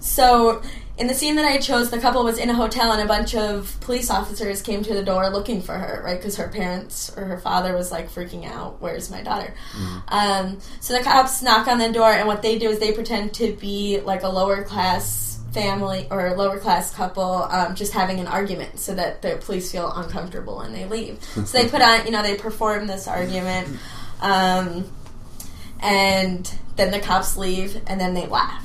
Speaker 2: so in the scene that I chose, the couple was in a hotel and a bunch of police officers came to the door looking for her, right? Because her parents or her father was like freaking out. Where's my daughter? Um, so the cops knock on the door, and what they do is they pretend to be like a lower class family or a lower class couple um, just having an argument so that the police feel uncomfortable and they leave. so they put on, you know, they perform this argument. Um, and then the cops leave and then they laugh.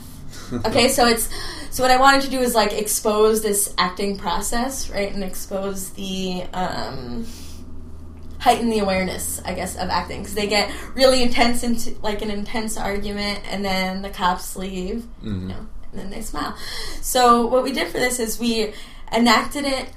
Speaker 2: Okay, so it's so what I wanted to do is like expose this acting process, right, and expose the um, heighten the awareness, I guess, of acting because they get really intense into like an intense argument, and then the cops leave,
Speaker 1: Mhm.
Speaker 2: you know, and then they smile. So what we did for this is we enacted it.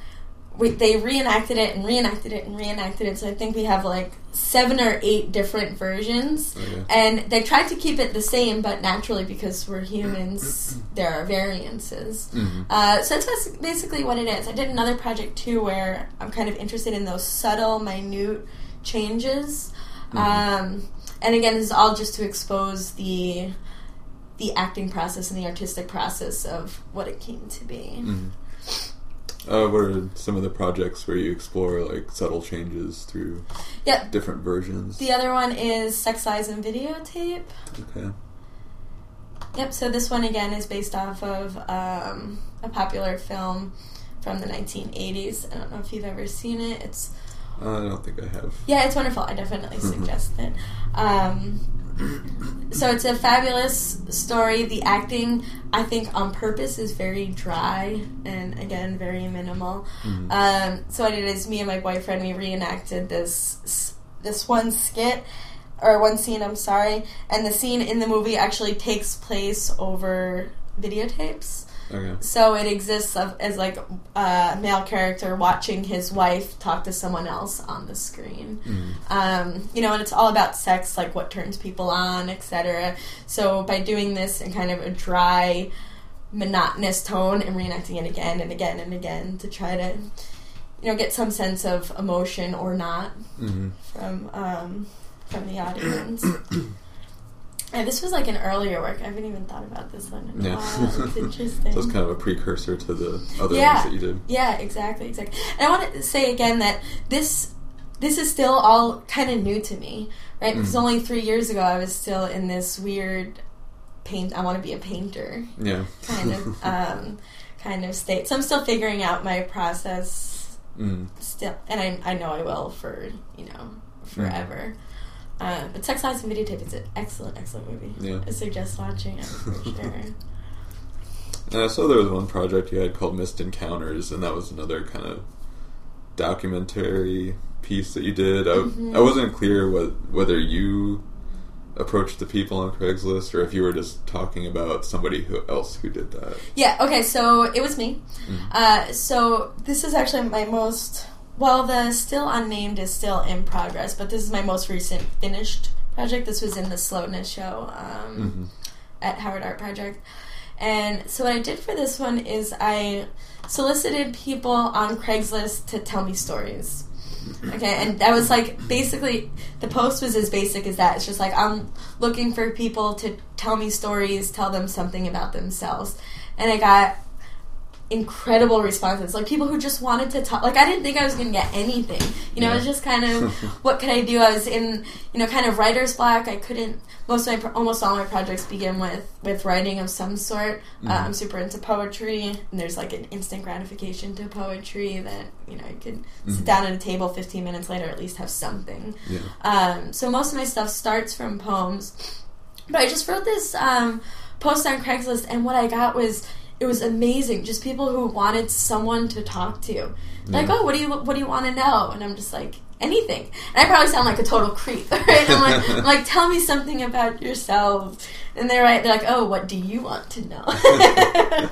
Speaker 2: We, they reenacted it and reenacted it and reenacted it. So I think we have like seven or eight different versions.
Speaker 1: Okay.
Speaker 2: And they tried to keep it the same, but naturally, because we're humans, there are variances.
Speaker 1: Mhm.
Speaker 2: Uh, so that's basically what it is. I did another project too where I'm kind of interested in those subtle, minute changes. Um, and again, this is all just to expose the the acting process and the artistic process of what it came to be.
Speaker 1: Mhm. Uh, what are some of the projects where you explore like subtle changes through
Speaker 2: Yep.
Speaker 1: different versions?
Speaker 2: The other one is Sex, Lies, and Videotape.
Speaker 1: Okay.
Speaker 2: Yep, so this one again is based off of um, a popular film from the 1980s. I don't know if you've ever seen it. It's
Speaker 1: Uh, I don't think I have.
Speaker 2: yeah, it's wonderful. I definitely
Speaker 1: Mhm.
Speaker 2: suggest it. Um, so it's a fabulous story. The acting, I think, on purpose is very dry and again very minimal.
Speaker 1: Mhm.
Speaker 2: Um, so what I did is me and my boyfriend we reenacted this this one skit or one scene. I'm sorry, and the scene in the movie actually takes place over videotapes.
Speaker 1: Okay.
Speaker 2: So it exists of, as like a male character watching his wife talk to someone else on the screen.
Speaker 1: Mhm.
Speaker 2: Um, you know, and it's all about sex, like what turns people on, etc. So by doing this in kind of a dry, monotonous tone and reenacting it again and again and again to try to, you know, get some sense of emotion or not
Speaker 1: Mhm.
Speaker 2: from um, from the audience. And this was like an earlier work. I haven't even thought about this one
Speaker 1: Yeah.
Speaker 2: while. It's interesting.
Speaker 1: so it's kind of a precursor to the other
Speaker 2: Yeah.
Speaker 1: ones that you did.
Speaker 2: Yeah, exactly, exactly. And I want to say again that this this is still all kind of new to me, right? Because
Speaker 1: Mm.
Speaker 2: only three years ago I was still in this weird paint. I want to be a painter
Speaker 1: Yeah.
Speaker 2: kind of um, kind of state. So I'm still figuring out my process
Speaker 1: Mm.
Speaker 2: still, and I I know I will for you know forever. Uh, but Sex Lies and Videotape is an excellent, excellent movie.
Speaker 1: Yeah.
Speaker 2: I suggest watching it for sure.
Speaker 1: And I saw there was one project you had called Missed Encounters, and that was another kind of documentary piece that you did. I,
Speaker 2: Mhm.
Speaker 1: I wasn't clear what, whether you approached the people on Craigslist or if you were just talking about somebody who else who did that.
Speaker 2: Yeah, okay, so it was me.
Speaker 1: Mm.
Speaker 2: Uh, so this is actually my most well, the still unnamed is still in progress, but this is my most recent finished project. This was in the Slowness show um,
Speaker 1: hmm
Speaker 2: at Howard Art Project. And so what I did for this one is I solicited people on Craigslist to tell me stories. Okay, and that was like basically the post was as basic as that. It's just like I'm looking for people to tell me stories, tell them something about themselves. And I got incredible responses. Like people who just wanted to talk. Like I didn't think I was going to get anything. You know, it was just kind of what could I do? I was in you know kind of writer's block. I couldn't. Most of my almost all my projects begin with with writing of some sort. Uh,
Speaker 1: Mhm.
Speaker 2: I'm super into poetry, and there's like an instant gratification to poetry that you know you can sit
Speaker 1: Mhm.
Speaker 2: down at a table 15 minutes later at least have something.
Speaker 1: Yeah.
Speaker 2: Um, so most of my stuff starts from poems, but I just wrote this um, post on Craigslist, and what I got was it was amazing. Just people who wanted someone to talk to. Like, oh, what do you what do you want to know? And I'm just like anything. And I probably sound like a total creep, right? I'm like, I'm like tell me something about yourself. And they're right. They're like, oh, what do you want to know?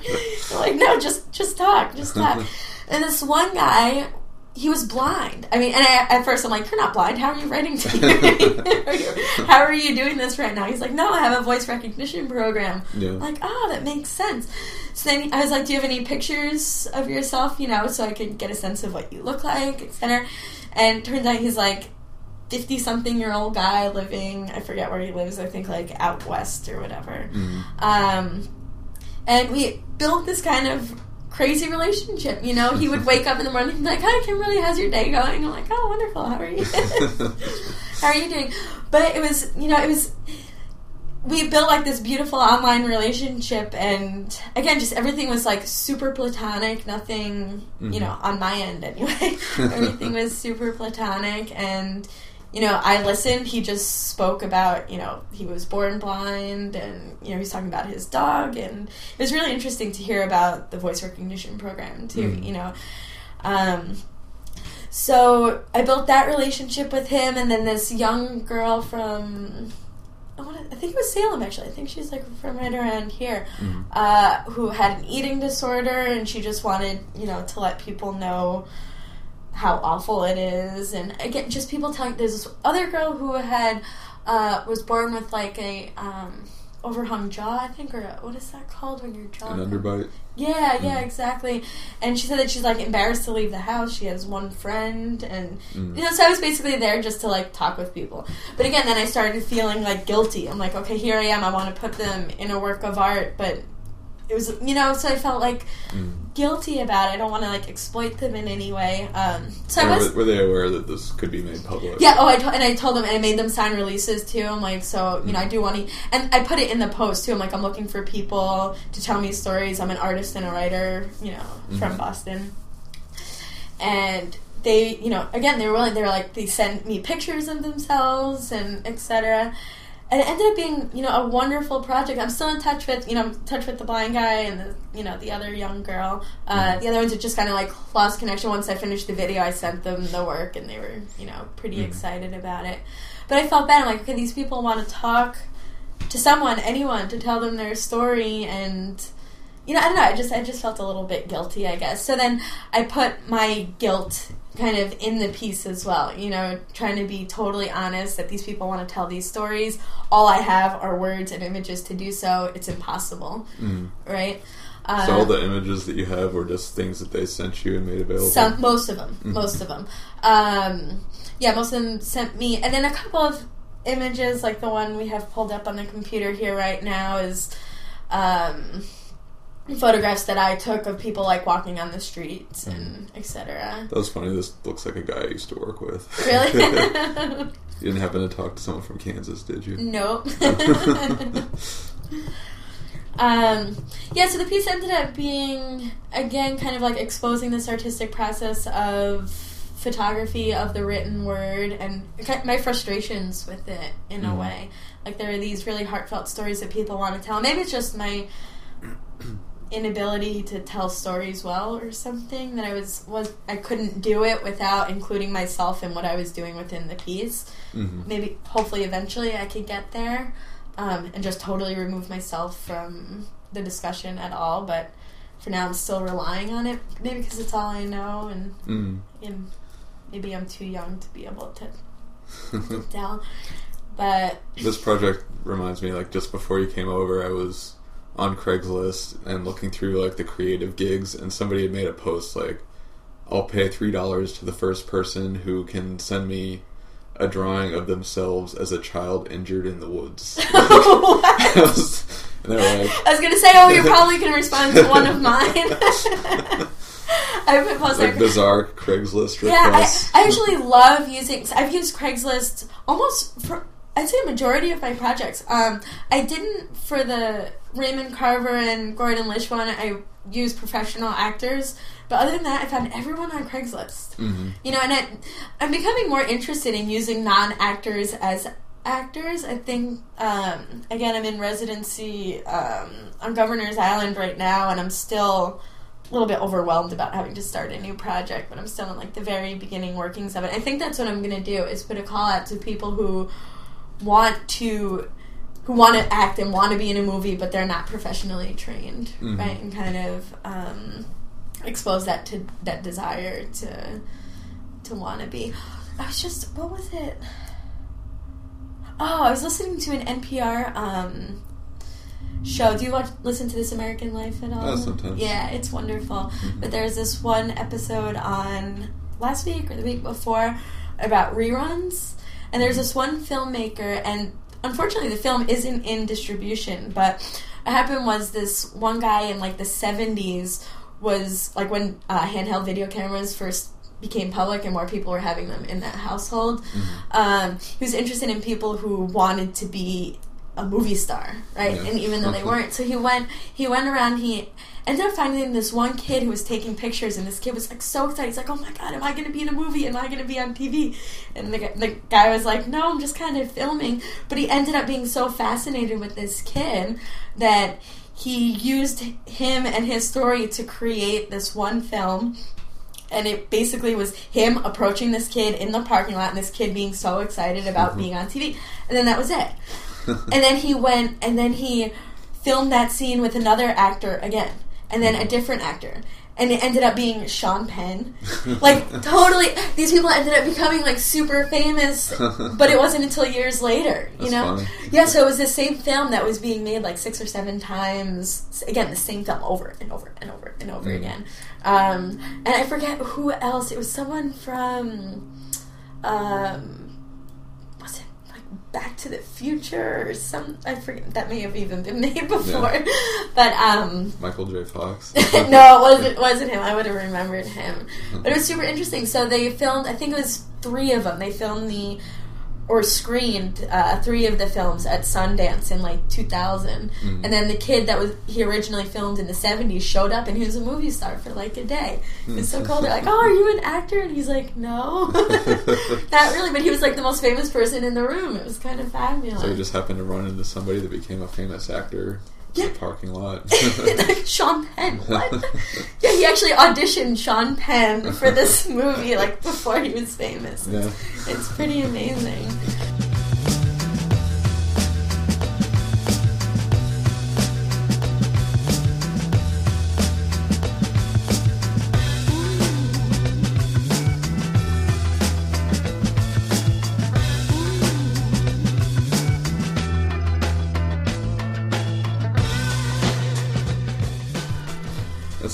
Speaker 2: Like, no, just just talk, just talk. And this one guy, he was blind. I mean, and I, at first I'm like, you're not blind. How are you writing to me? How are you doing this right now? He's like, no, I have a voice recognition program.
Speaker 1: Yeah.
Speaker 2: Like, oh, that makes sense. So then I was like, do you have any pictures of yourself, you know, so I could get a sense of what you look like, etc. And turns out he's like 50 something year old guy living, I forget where he lives, I think like out west or whatever.
Speaker 1: Mhm.
Speaker 2: Um, and we built this kind of crazy relationship. You know, he would wake up in the morning and be like, "Hi, Kimberly, how's your day going?" I'm like, "Oh, wonderful. How are you? how are you doing?" But it was, you know, it was. We built like this beautiful online relationship, and again, just everything was like super platonic. Nothing, you
Speaker 1: Mhm.
Speaker 2: know, on my end anyway. everything was super platonic, and you know, I listened. He just spoke about, you know, he was born blind and, you know, he's talking about his dog. And it was really interesting to hear about the voice recognition program, too,
Speaker 1: Mhm.
Speaker 2: you know. Um, so I built that relationship with him. And then this young girl from, I, wanna, I think it was Salem, actually. I think she's like from right around here,
Speaker 1: Mhm.
Speaker 2: uh, who had an eating disorder. And she just wanted, you know, to let people know how awful it is, and again, just people telling. There's this other girl who had uh, was born with like a um, overhung jaw, I think, or what is that called when your jaw?
Speaker 1: An underbite.
Speaker 2: Yeah, yeah,
Speaker 1: Mm.
Speaker 2: exactly. And she said that she's like embarrassed to leave the house. She has one friend, and
Speaker 1: Mm.
Speaker 2: you know, so I was basically there just to like talk with people. But again, then I started feeling like guilty. I'm like, okay, here I am. I want to put them in a work of art, but it was, you know, so I felt like
Speaker 1: Mm.
Speaker 2: guilty about it. I don't want to like exploit them in any way. Um, so I was.
Speaker 1: were, they aware that this could be made public?
Speaker 2: Yeah. Oh, I to- and I told them, and I made them sign releases too. I'm like, so you know,
Speaker 1: Mm.
Speaker 2: I do want to, and I put it in the post too. I'm like, I'm looking for people to tell me stories. I'm an artist and a writer, you know, from
Speaker 1: Mhm.
Speaker 2: Boston, and they, you know, again, they were willing. They were like, they sent me pictures of themselves and etc. and it ended up being you know a wonderful project. I'm still in touch with you know I'm in touch with the blind guy and the you know the other young girl. Uh, the other ones are just kind of like lost connection. Once I finished the video, I sent them the work, and they were you know pretty
Speaker 1: Mhm.
Speaker 2: excited about it. But I felt bad. I'm like, okay, these people want to talk to someone, anyone, to tell them their story, and you know I don't know. I just I just felt a little bit guilty, I guess. So then I put my guilt kind of in the piece as well. You know, trying to be totally honest that these people want to tell these stories. All I have are words and images to do so. It's impossible,
Speaker 1: Mm.
Speaker 2: right?
Speaker 1: So all
Speaker 2: Uh,
Speaker 1: the images that you have were just things that they sent you and made available.
Speaker 2: some, most of them,
Speaker 1: Mhm.
Speaker 2: most of them. Um, yeah, most of them sent me, and then a couple of images, like the one we have pulled up on the computer here right now, is um, photographs that I took of people like walking on the streets and etc.
Speaker 1: That was funny. This looks like a guy I used to work with.
Speaker 2: Really?
Speaker 1: you didn't happen to talk to someone from Kansas, did you?
Speaker 2: Nope. um, yeah, so the piece ended up being, again, kind of like exposing this artistic process of photography, of the written word, and my frustrations with it in a
Speaker 1: Mhm.
Speaker 2: way. Like, there are these really heartfelt stories that people want to tell. Maybe it's just my inability to tell stories well or something that I was was I couldn't do it without including myself in what I was doing within the piece
Speaker 1: hmm
Speaker 2: maybe hopefully eventually I could get there um, and just totally remove myself from the discussion at all. But for now, I'm still relying on it, maybe because it's all I know, and,
Speaker 1: Mm.
Speaker 2: and maybe I'm too young to be able to tell. But
Speaker 1: this project reminds me, like, just before you came over, I was on Craigslist and looking through, like, the creative gigs, and somebody had made a post, like, I'll pay $3 to the first person who can send me a drawing of themselves as a child injured in the woods. I was- and they were like,
Speaker 2: I was gonna say, oh, you probably can respond to one of mine. I put post
Speaker 1: like bizarre Craigslist
Speaker 2: Yeah, I. I actually love using. I've used Craigslist almost for. I'd say a majority of my projects. Um, I didn't for the Raymond Carver and Gordon Lish one. I use professional actors, but other than that, I found everyone on Craigslist.
Speaker 1: hmm
Speaker 2: You know, and I, I'm becoming more interested in using non-actors as actors. I think um, again, I'm in residency um, on Governor's Island right now, and I'm still a little bit overwhelmed about having to start a new project. But I'm still in like the very beginning workings of it. I think that's what I'm going to do is put a call out to people who want to. Who want to act and want to be in a movie, but they're not professionally trained,
Speaker 1: Mhm.
Speaker 2: right? And kind of um, expose that to that desire to to want to be. I was just what was it? Oh, I was listening to an NPR um, show. Do you watch listen to This American Life at all?
Speaker 1: Yeah, sometimes.
Speaker 2: Yeah, it's wonderful.
Speaker 1: Mhm.
Speaker 2: But there's this one episode on last week or the week before about reruns, and there's this one filmmaker, and unfortunately the film isn't in distribution. But what happened was this one guy in like the 70s was like when uh, handheld video cameras first became public and more people were having them in that household.
Speaker 1: Mhm.
Speaker 2: Um, he was interested in people who wanted to be a movie star, right?
Speaker 1: Yeah.
Speaker 2: And even though they weren't, so he went he went around. He ended up finding this one kid who was taking pictures, and this kid was like so excited. He's like, "Oh my god, am I going to be in a movie? Am I going to be on TV?" And the, the guy was like, "No, I'm just kind of filming." But he ended up being so fascinated with this kid that he used him and his story to create this one film and it basically was him approaching this kid in the parking lot and this kid being so excited about
Speaker 1: Mhm.
Speaker 2: being on TV. And then that was it. and then he went and then he filmed that scene with another actor again and then a different actor. And it ended up being Sean Penn. Like totally these people ended up becoming like super famous but it wasn't until years later, you
Speaker 1: That's
Speaker 2: know?
Speaker 1: funny.
Speaker 2: Yeah, so it was the same film that was being made like six or seven times. Again, the same film over and over and over and over
Speaker 1: Mhm.
Speaker 2: again. Um, and I forget who else. It was someone from, um, was it like Back to the Future or some? I forget. That may have even been made before. But um,
Speaker 1: Michael J. Fox.
Speaker 2: no, it wasn't wasn't him. I would have remembered him. But it was super interesting. So they filmed. I think it was three of them. They filmed the or screened uh, three of the films at Sundance in like 2000.
Speaker 1: Mm.
Speaker 2: And then the kid that was he originally filmed in the 70s showed up and he was a movie star for like a day. It's so cool. They're like, "Oh, are you an actor?" And he's like, "No, not really." But he was like the most famous person in the room. It was kind of fabulous.
Speaker 1: So you just happened to run into somebody that became a famous actor
Speaker 2: Yeah.
Speaker 1: the parking lot.
Speaker 2: Sean Penn. What? yeah, he actually auditioned Sean Penn for this movie like before he was famous.
Speaker 1: yeah.
Speaker 2: It's pretty amazing.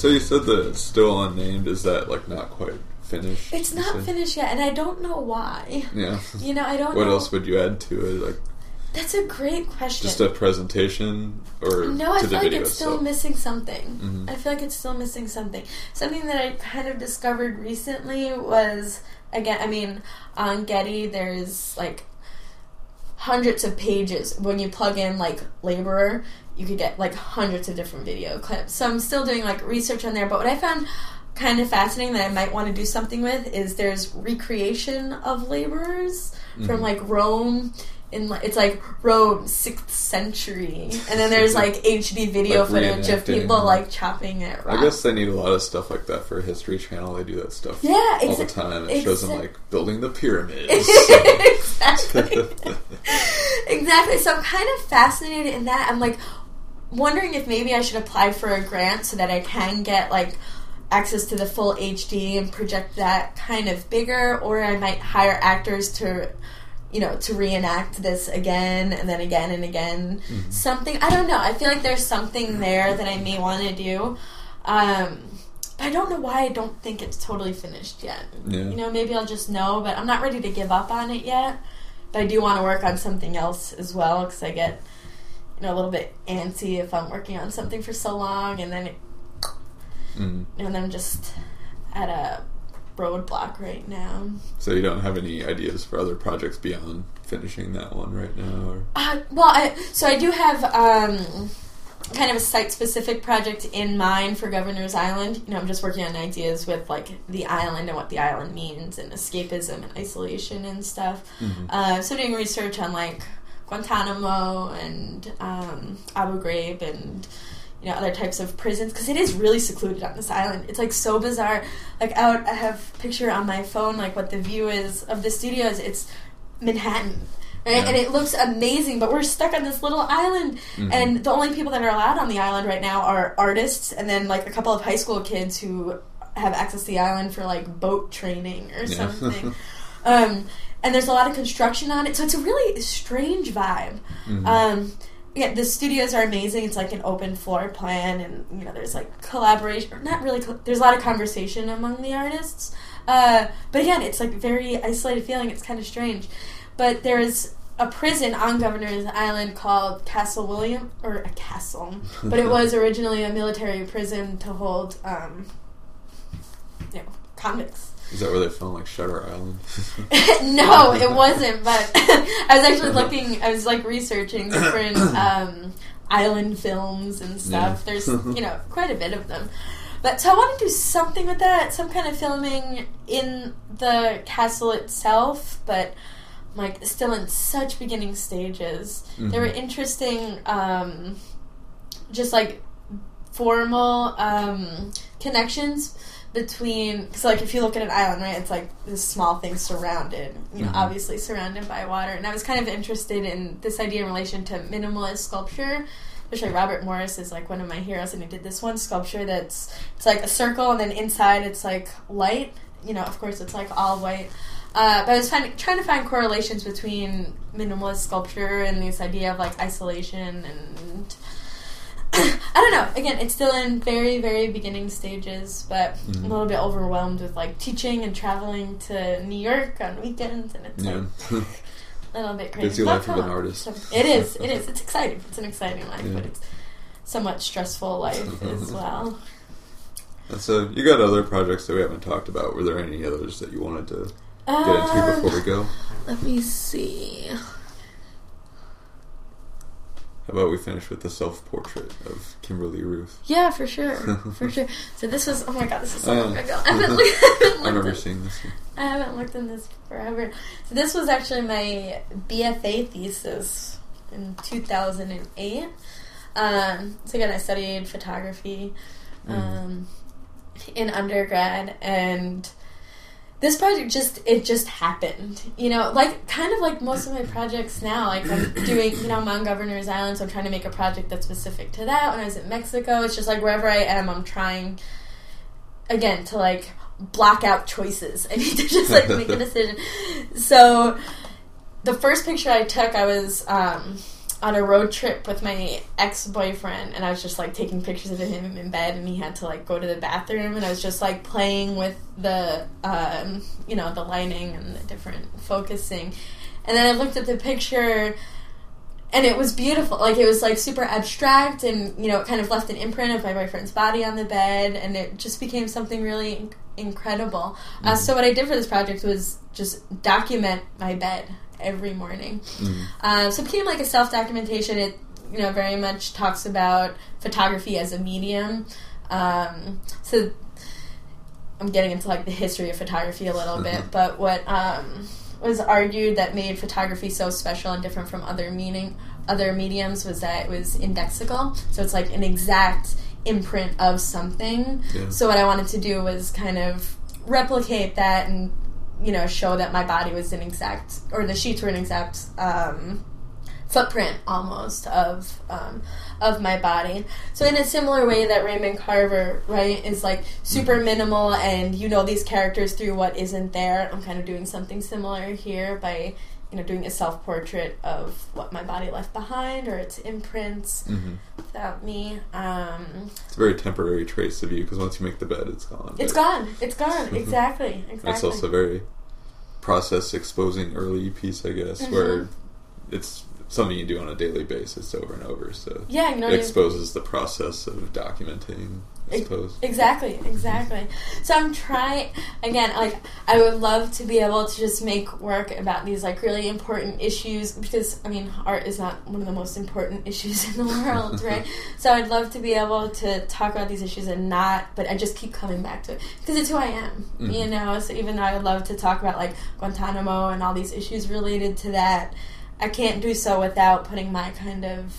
Speaker 1: So you said that it's still unnamed. Is that like not quite finished?
Speaker 2: It's not
Speaker 1: said?
Speaker 2: finished yet, and I don't know why.
Speaker 1: Yeah.
Speaker 2: You know, I don't
Speaker 1: What
Speaker 2: know.
Speaker 1: else would you add to it? Like
Speaker 2: That's a great question.
Speaker 1: just a presentation or
Speaker 2: no, I feel like it's still
Speaker 1: itself?
Speaker 2: missing something.
Speaker 1: Mhm.
Speaker 2: I feel like it's still missing something. Something that I kind of discovered recently was again, I mean, on Getty, there's like hundreds of pages. When you plug in like laborer, you could get like hundreds of different video clips. So I'm still doing like research on there. But what I found kind of fascinating that I might want to do something with is there's recreation of laborers from
Speaker 1: Mhm.
Speaker 2: like Rome. In it's like Rome sixth century, and then there's like HD video
Speaker 1: Like
Speaker 2: footage of people like chopping it.
Speaker 1: I guess they need a lot of stuff like that for a History Channel. They do that stuff
Speaker 2: Yeah,
Speaker 1: all the time. It shows them like building the pyramids.
Speaker 2: exactly. exactly. So I'm kind of fascinated in that. I'm like wondering if maybe I should apply for a grant so that I can get like access to the full HD and project that kind of bigger, or I might hire actors to. You know, to reenact this again and then again and again. Something I don't know. I feel like there's something there that I may want to do. Um, but I don't know why I don't think it's totally finished yet.
Speaker 1: Yeah.
Speaker 2: You know, maybe I'll just know, but I'm not ready to give up on it yet. But I do want to work on something else as well because I get, you know, a little bit antsy if I'm working on something for so long and then it,
Speaker 1: Mm.
Speaker 2: and then I'm just at a roadblock right now.
Speaker 1: So you don't have any ideas for other projects beyond finishing that one right now? Or?
Speaker 2: Uh, well, I, so I do have um, kind of a site-specific project in mind for Governor's Island. You know, I'm just working on ideas with like the island and what the island means and escapism and isolation and stuff.
Speaker 1: Mhm.
Speaker 2: Uh, so doing research on like Guantanamo and um, Abu Ghraib and you know other types of prisons because it is really secluded on this island. It's like so bizarre. Like out, I have a picture on my phone like what the view is of the studios. It's Manhattan. Right?
Speaker 1: Yeah.
Speaker 2: And it looks amazing, but we're stuck on this little island,
Speaker 1: Mhm.
Speaker 2: and the only people that are allowed on the island right now are artists, and then like a couple of high school kids who have access to the island for like boat training or
Speaker 1: Yeah.
Speaker 2: something. um, and there's a lot of construction on it, so it's a really strange vibe.
Speaker 1: Mhm.
Speaker 2: Um, yeah, the studios are amazing. It's like an open floor plan, and you know, there's like collaboration. Not really. There's a lot of conversation among the artists. Uh, but again, it's like very isolated feeling. It's kind of strange. But there is a prison on Governor's Island called Castle William, or a castle, but it was originally a military prison to hold, um, you know, convicts.
Speaker 1: Is that where they filmed like Shutter Island?
Speaker 2: no, it wasn't. But I was actually looking. I was like researching different um, island films and stuff.
Speaker 1: Yeah.
Speaker 2: There's you know quite a bit of them. But so I want to do something with that, some kind of filming in the castle itself, but like still in such beginning stages. There were interesting, um, just like formal um, connections between because like if you look at an island right it's like this small thing surrounded you know
Speaker 1: Mhm.
Speaker 2: obviously surrounded by water. And i was kind of interested in this idea in relation to minimalist sculpture especially robert morris is like one of my heroes and he did this one sculpture that's it's like a circle and then inside it's like light. You know of course it's like all white. Uh, but I was finding, trying to find correlations between minimalist sculpture and this idea of like isolation and I don't know. Again, it's still in very, very beginning stages, but I'm
Speaker 1: Mhm.
Speaker 2: a little bit overwhelmed with like teaching and traveling to New York on weekends, and it's
Speaker 1: yeah.
Speaker 2: like a little bit crazy.
Speaker 1: Busy life of an artist.
Speaker 2: It is. It is. It's exciting. It's an exciting life,
Speaker 1: Yeah.
Speaker 2: but it's somewhat stressful life as well.
Speaker 1: And so you got other projects that we haven't talked about. Were there any others that you wanted to get into
Speaker 2: Um,
Speaker 1: before we go?
Speaker 2: Let me see.
Speaker 1: How about we finish with the self-portrait of Kimberly Ruth?
Speaker 2: Yeah, for sure, for sure. So this was. Oh my god, this is so
Speaker 1: Oh.
Speaker 2: long ago. I haven't, looked- I haven't
Speaker 1: I
Speaker 2: looked
Speaker 1: remember
Speaker 2: at-
Speaker 1: seeing this. One.
Speaker 2: I haven't looked in this forever. So this was actually my BFA thesis in 2008. Um, so again, I studied photography um, in undergrad, and this project just it just happened. You know, like kind of like most of my projects now. Like I'm doing, you know, I'm on Governor's Island, so I'm trying to make a project that's specific to that. When I was in Mexico, it's just like wherever I am, I'm trying again to like block out choices. I need to just like make a decision. So the first picture I took, I was um, on a road trip with my ex boyfriend, and I was just like taking pictures of him in bed, and he had to like go to the bathroom, and I was just like playing with the um, you know the lighting and the different focusing, and then I looked at the picture. And it was beautiful. Like it was like super abstract, and you know, it kind of left an imprint of my boyfriend's body on the bed, and it just became something really inc- incredible. Uh,
Speaker 1: Mhm.
Speaker 2: so what I did for this project was just document my bed every morning.
Speaker 1: Mhm.
Speaker 2: Uh, so it became like a self documentation. It you know very much talks about photography as a medium. Um, so I'm getting into like the history of photography a little bit, but what um, was argued that made photography so special and different from other meaning other mediums was that it was indexical. So it's like an exact imprint of something.
Speaker 1: Yeah.
Speaker 2: So what I wanted to do was kind of replicate that and you know show that my body was an exact or the sheets were an exact um, footprint almost of um, of my body. So in a similar way that Raymond Carver right is like super minimal and you know these characters through what isn't there. I'm kind of doing something similar here by you know doing a self portrait of what my body left behind or its imprints
Speaker 1: Mhm.
Speaker 2: without me. Um,
Speaker 1: It's a very temporary trace of you because once you make the bed, it's gone.
Speaker 2: It's gone. It's gone. Exactly. Exactly.
Speaker 1: It's also very process exposing early piece, I guess,
Speaker 2: Mhm.
Speaker 1: where it's something you do on a daily basis over and over. So
Speaker 2: yeah, you know,
Speaker 1: it exposes the process of documenting. I suppose.
Speaker 2: Exactly, exactly. So I'm trying again. Like I would love to be able to just make work about these like really important issues because I mean art is not one of the most important issues in the world, right? So I'd love to be able to talk about these issues and not, but I just keep coming back to it because it's who I am, you
Speaker 1: Mhm.
Speaker 2: know. So even though I would love to talk about like Guantanamo and all these issues related to that, I can't do so without putting my kind of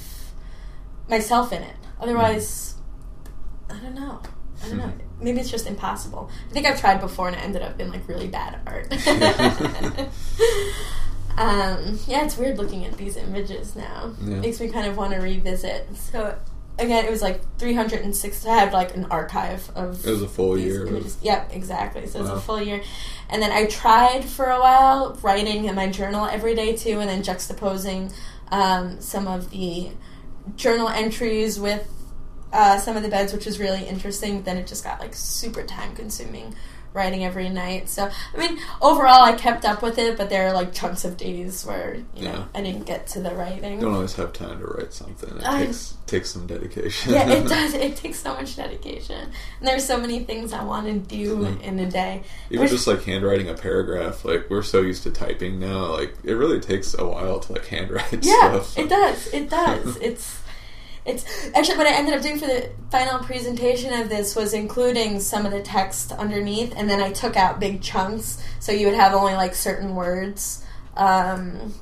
Speaker 2: myself in it. Otherwise. I don't know. I don't know. Maybe it's just impossible. I think I've tried before and it ended up in like really bad art. um, yeah, it's weird looking at these images now.
Speaker 1: Yeah.
Speaker 2: Makes me kind of want to revisit. So again, it was like 306. I had like an archive of.
Speaker 1: It was a full year.
Speaker 2: images. Yep, exactly. So it was a full year, and then I tried for a while writing in my journal every day too, and then juxtaposing um, some of the journal entries with uh, some of the beds, which was really interesting. But then it just got like super time consuming writing every night. So I mean, overall, I kept up with it, but there are like chunks of days where you know I didn't get to the writing.
Speaker 1: You don't always have time to write something. It takes takes some dedication.
Speaker 2: yeah, it does. It takes so much dedication. And there's so many things I want to do in a day.
Speaker 1: Even
Speaker 2: Which-
Speaker 1: just like handwriting a paragraph, like we're so used to typing now, like it really takes a while to like handwrite
Speaker 2: Yeah,
Speaker 1: stuff.
Speaker 2: it does. It does. it's it's actually what I ended up doing for the final presentation of this was including some of the text underneath, and then I took out big chunks, so you would have only like certain words. Um,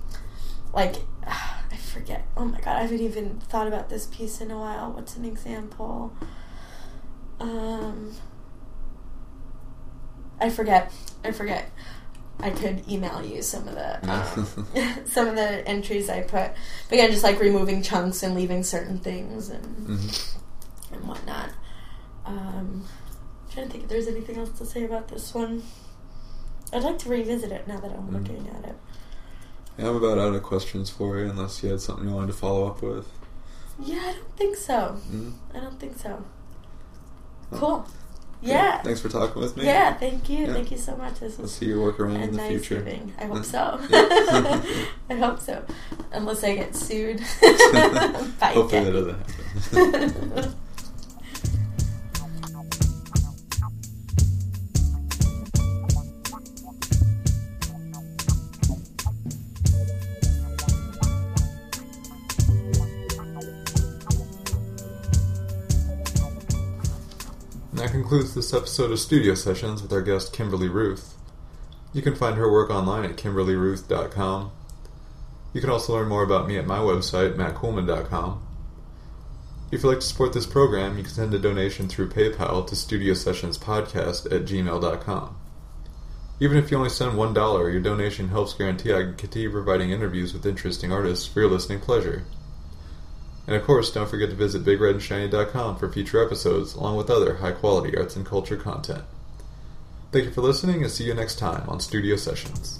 Speaker 2: like I forget. Oh my god, I haven't even thought about this piece in a while. What's an example? Um, I forget. I forget. I could email you some of the um, some of the entries I put. But again, just like removing chunks and leaving certain things and
Speaker 1: Mhm.
Speaker 2: and whatnot. Um, I'm trying to think if there's anything else to say about this one. I'd like to revisit it now that I'm
Speaker 1: Mm.
Speaker 2: looking at it.
Speaker 1: Yeah, I'm about out of questions for you, unless you had something you wanted to follow up with.
Speaker 2: Yeah, I don't think so.
Speaker 1: Mm.
Speaker 2: I don't think so. Cool. Yeah.
Speaker 1: Thanks for talking with me.
Speaker 2: Yeah, thank you.
Speaker 1: Yeah.
Speaker 2: Thank you so much. This
Speaker 1: We'll see your work around in the
Speaker 2: nice
Speaker 1: future.
Speaker 2: evening. I hope so. I hope so. Unless I get sued.
Speaker 1: Hopefully that doesn't happen. Concludes this episode of Studio Sessions with our guest Kimberly Ruth. You can find her work online at kimberlyruth.com. You can also learn more about me at my website, mattcoolman.com. If you'd like to support this program, you can send a donation through PayPal to Studio Sessions Podcast at gmail.com. Even if you only send $1, your donation helps guarantee I can continue providing interviews with interesting artists for your listening pleasure. And of course, don't forget to visit BigRedandShiny.com for future episodes, along with other high quality arts and culture content. Thank you for listening, and see you next time on Studio Sessions.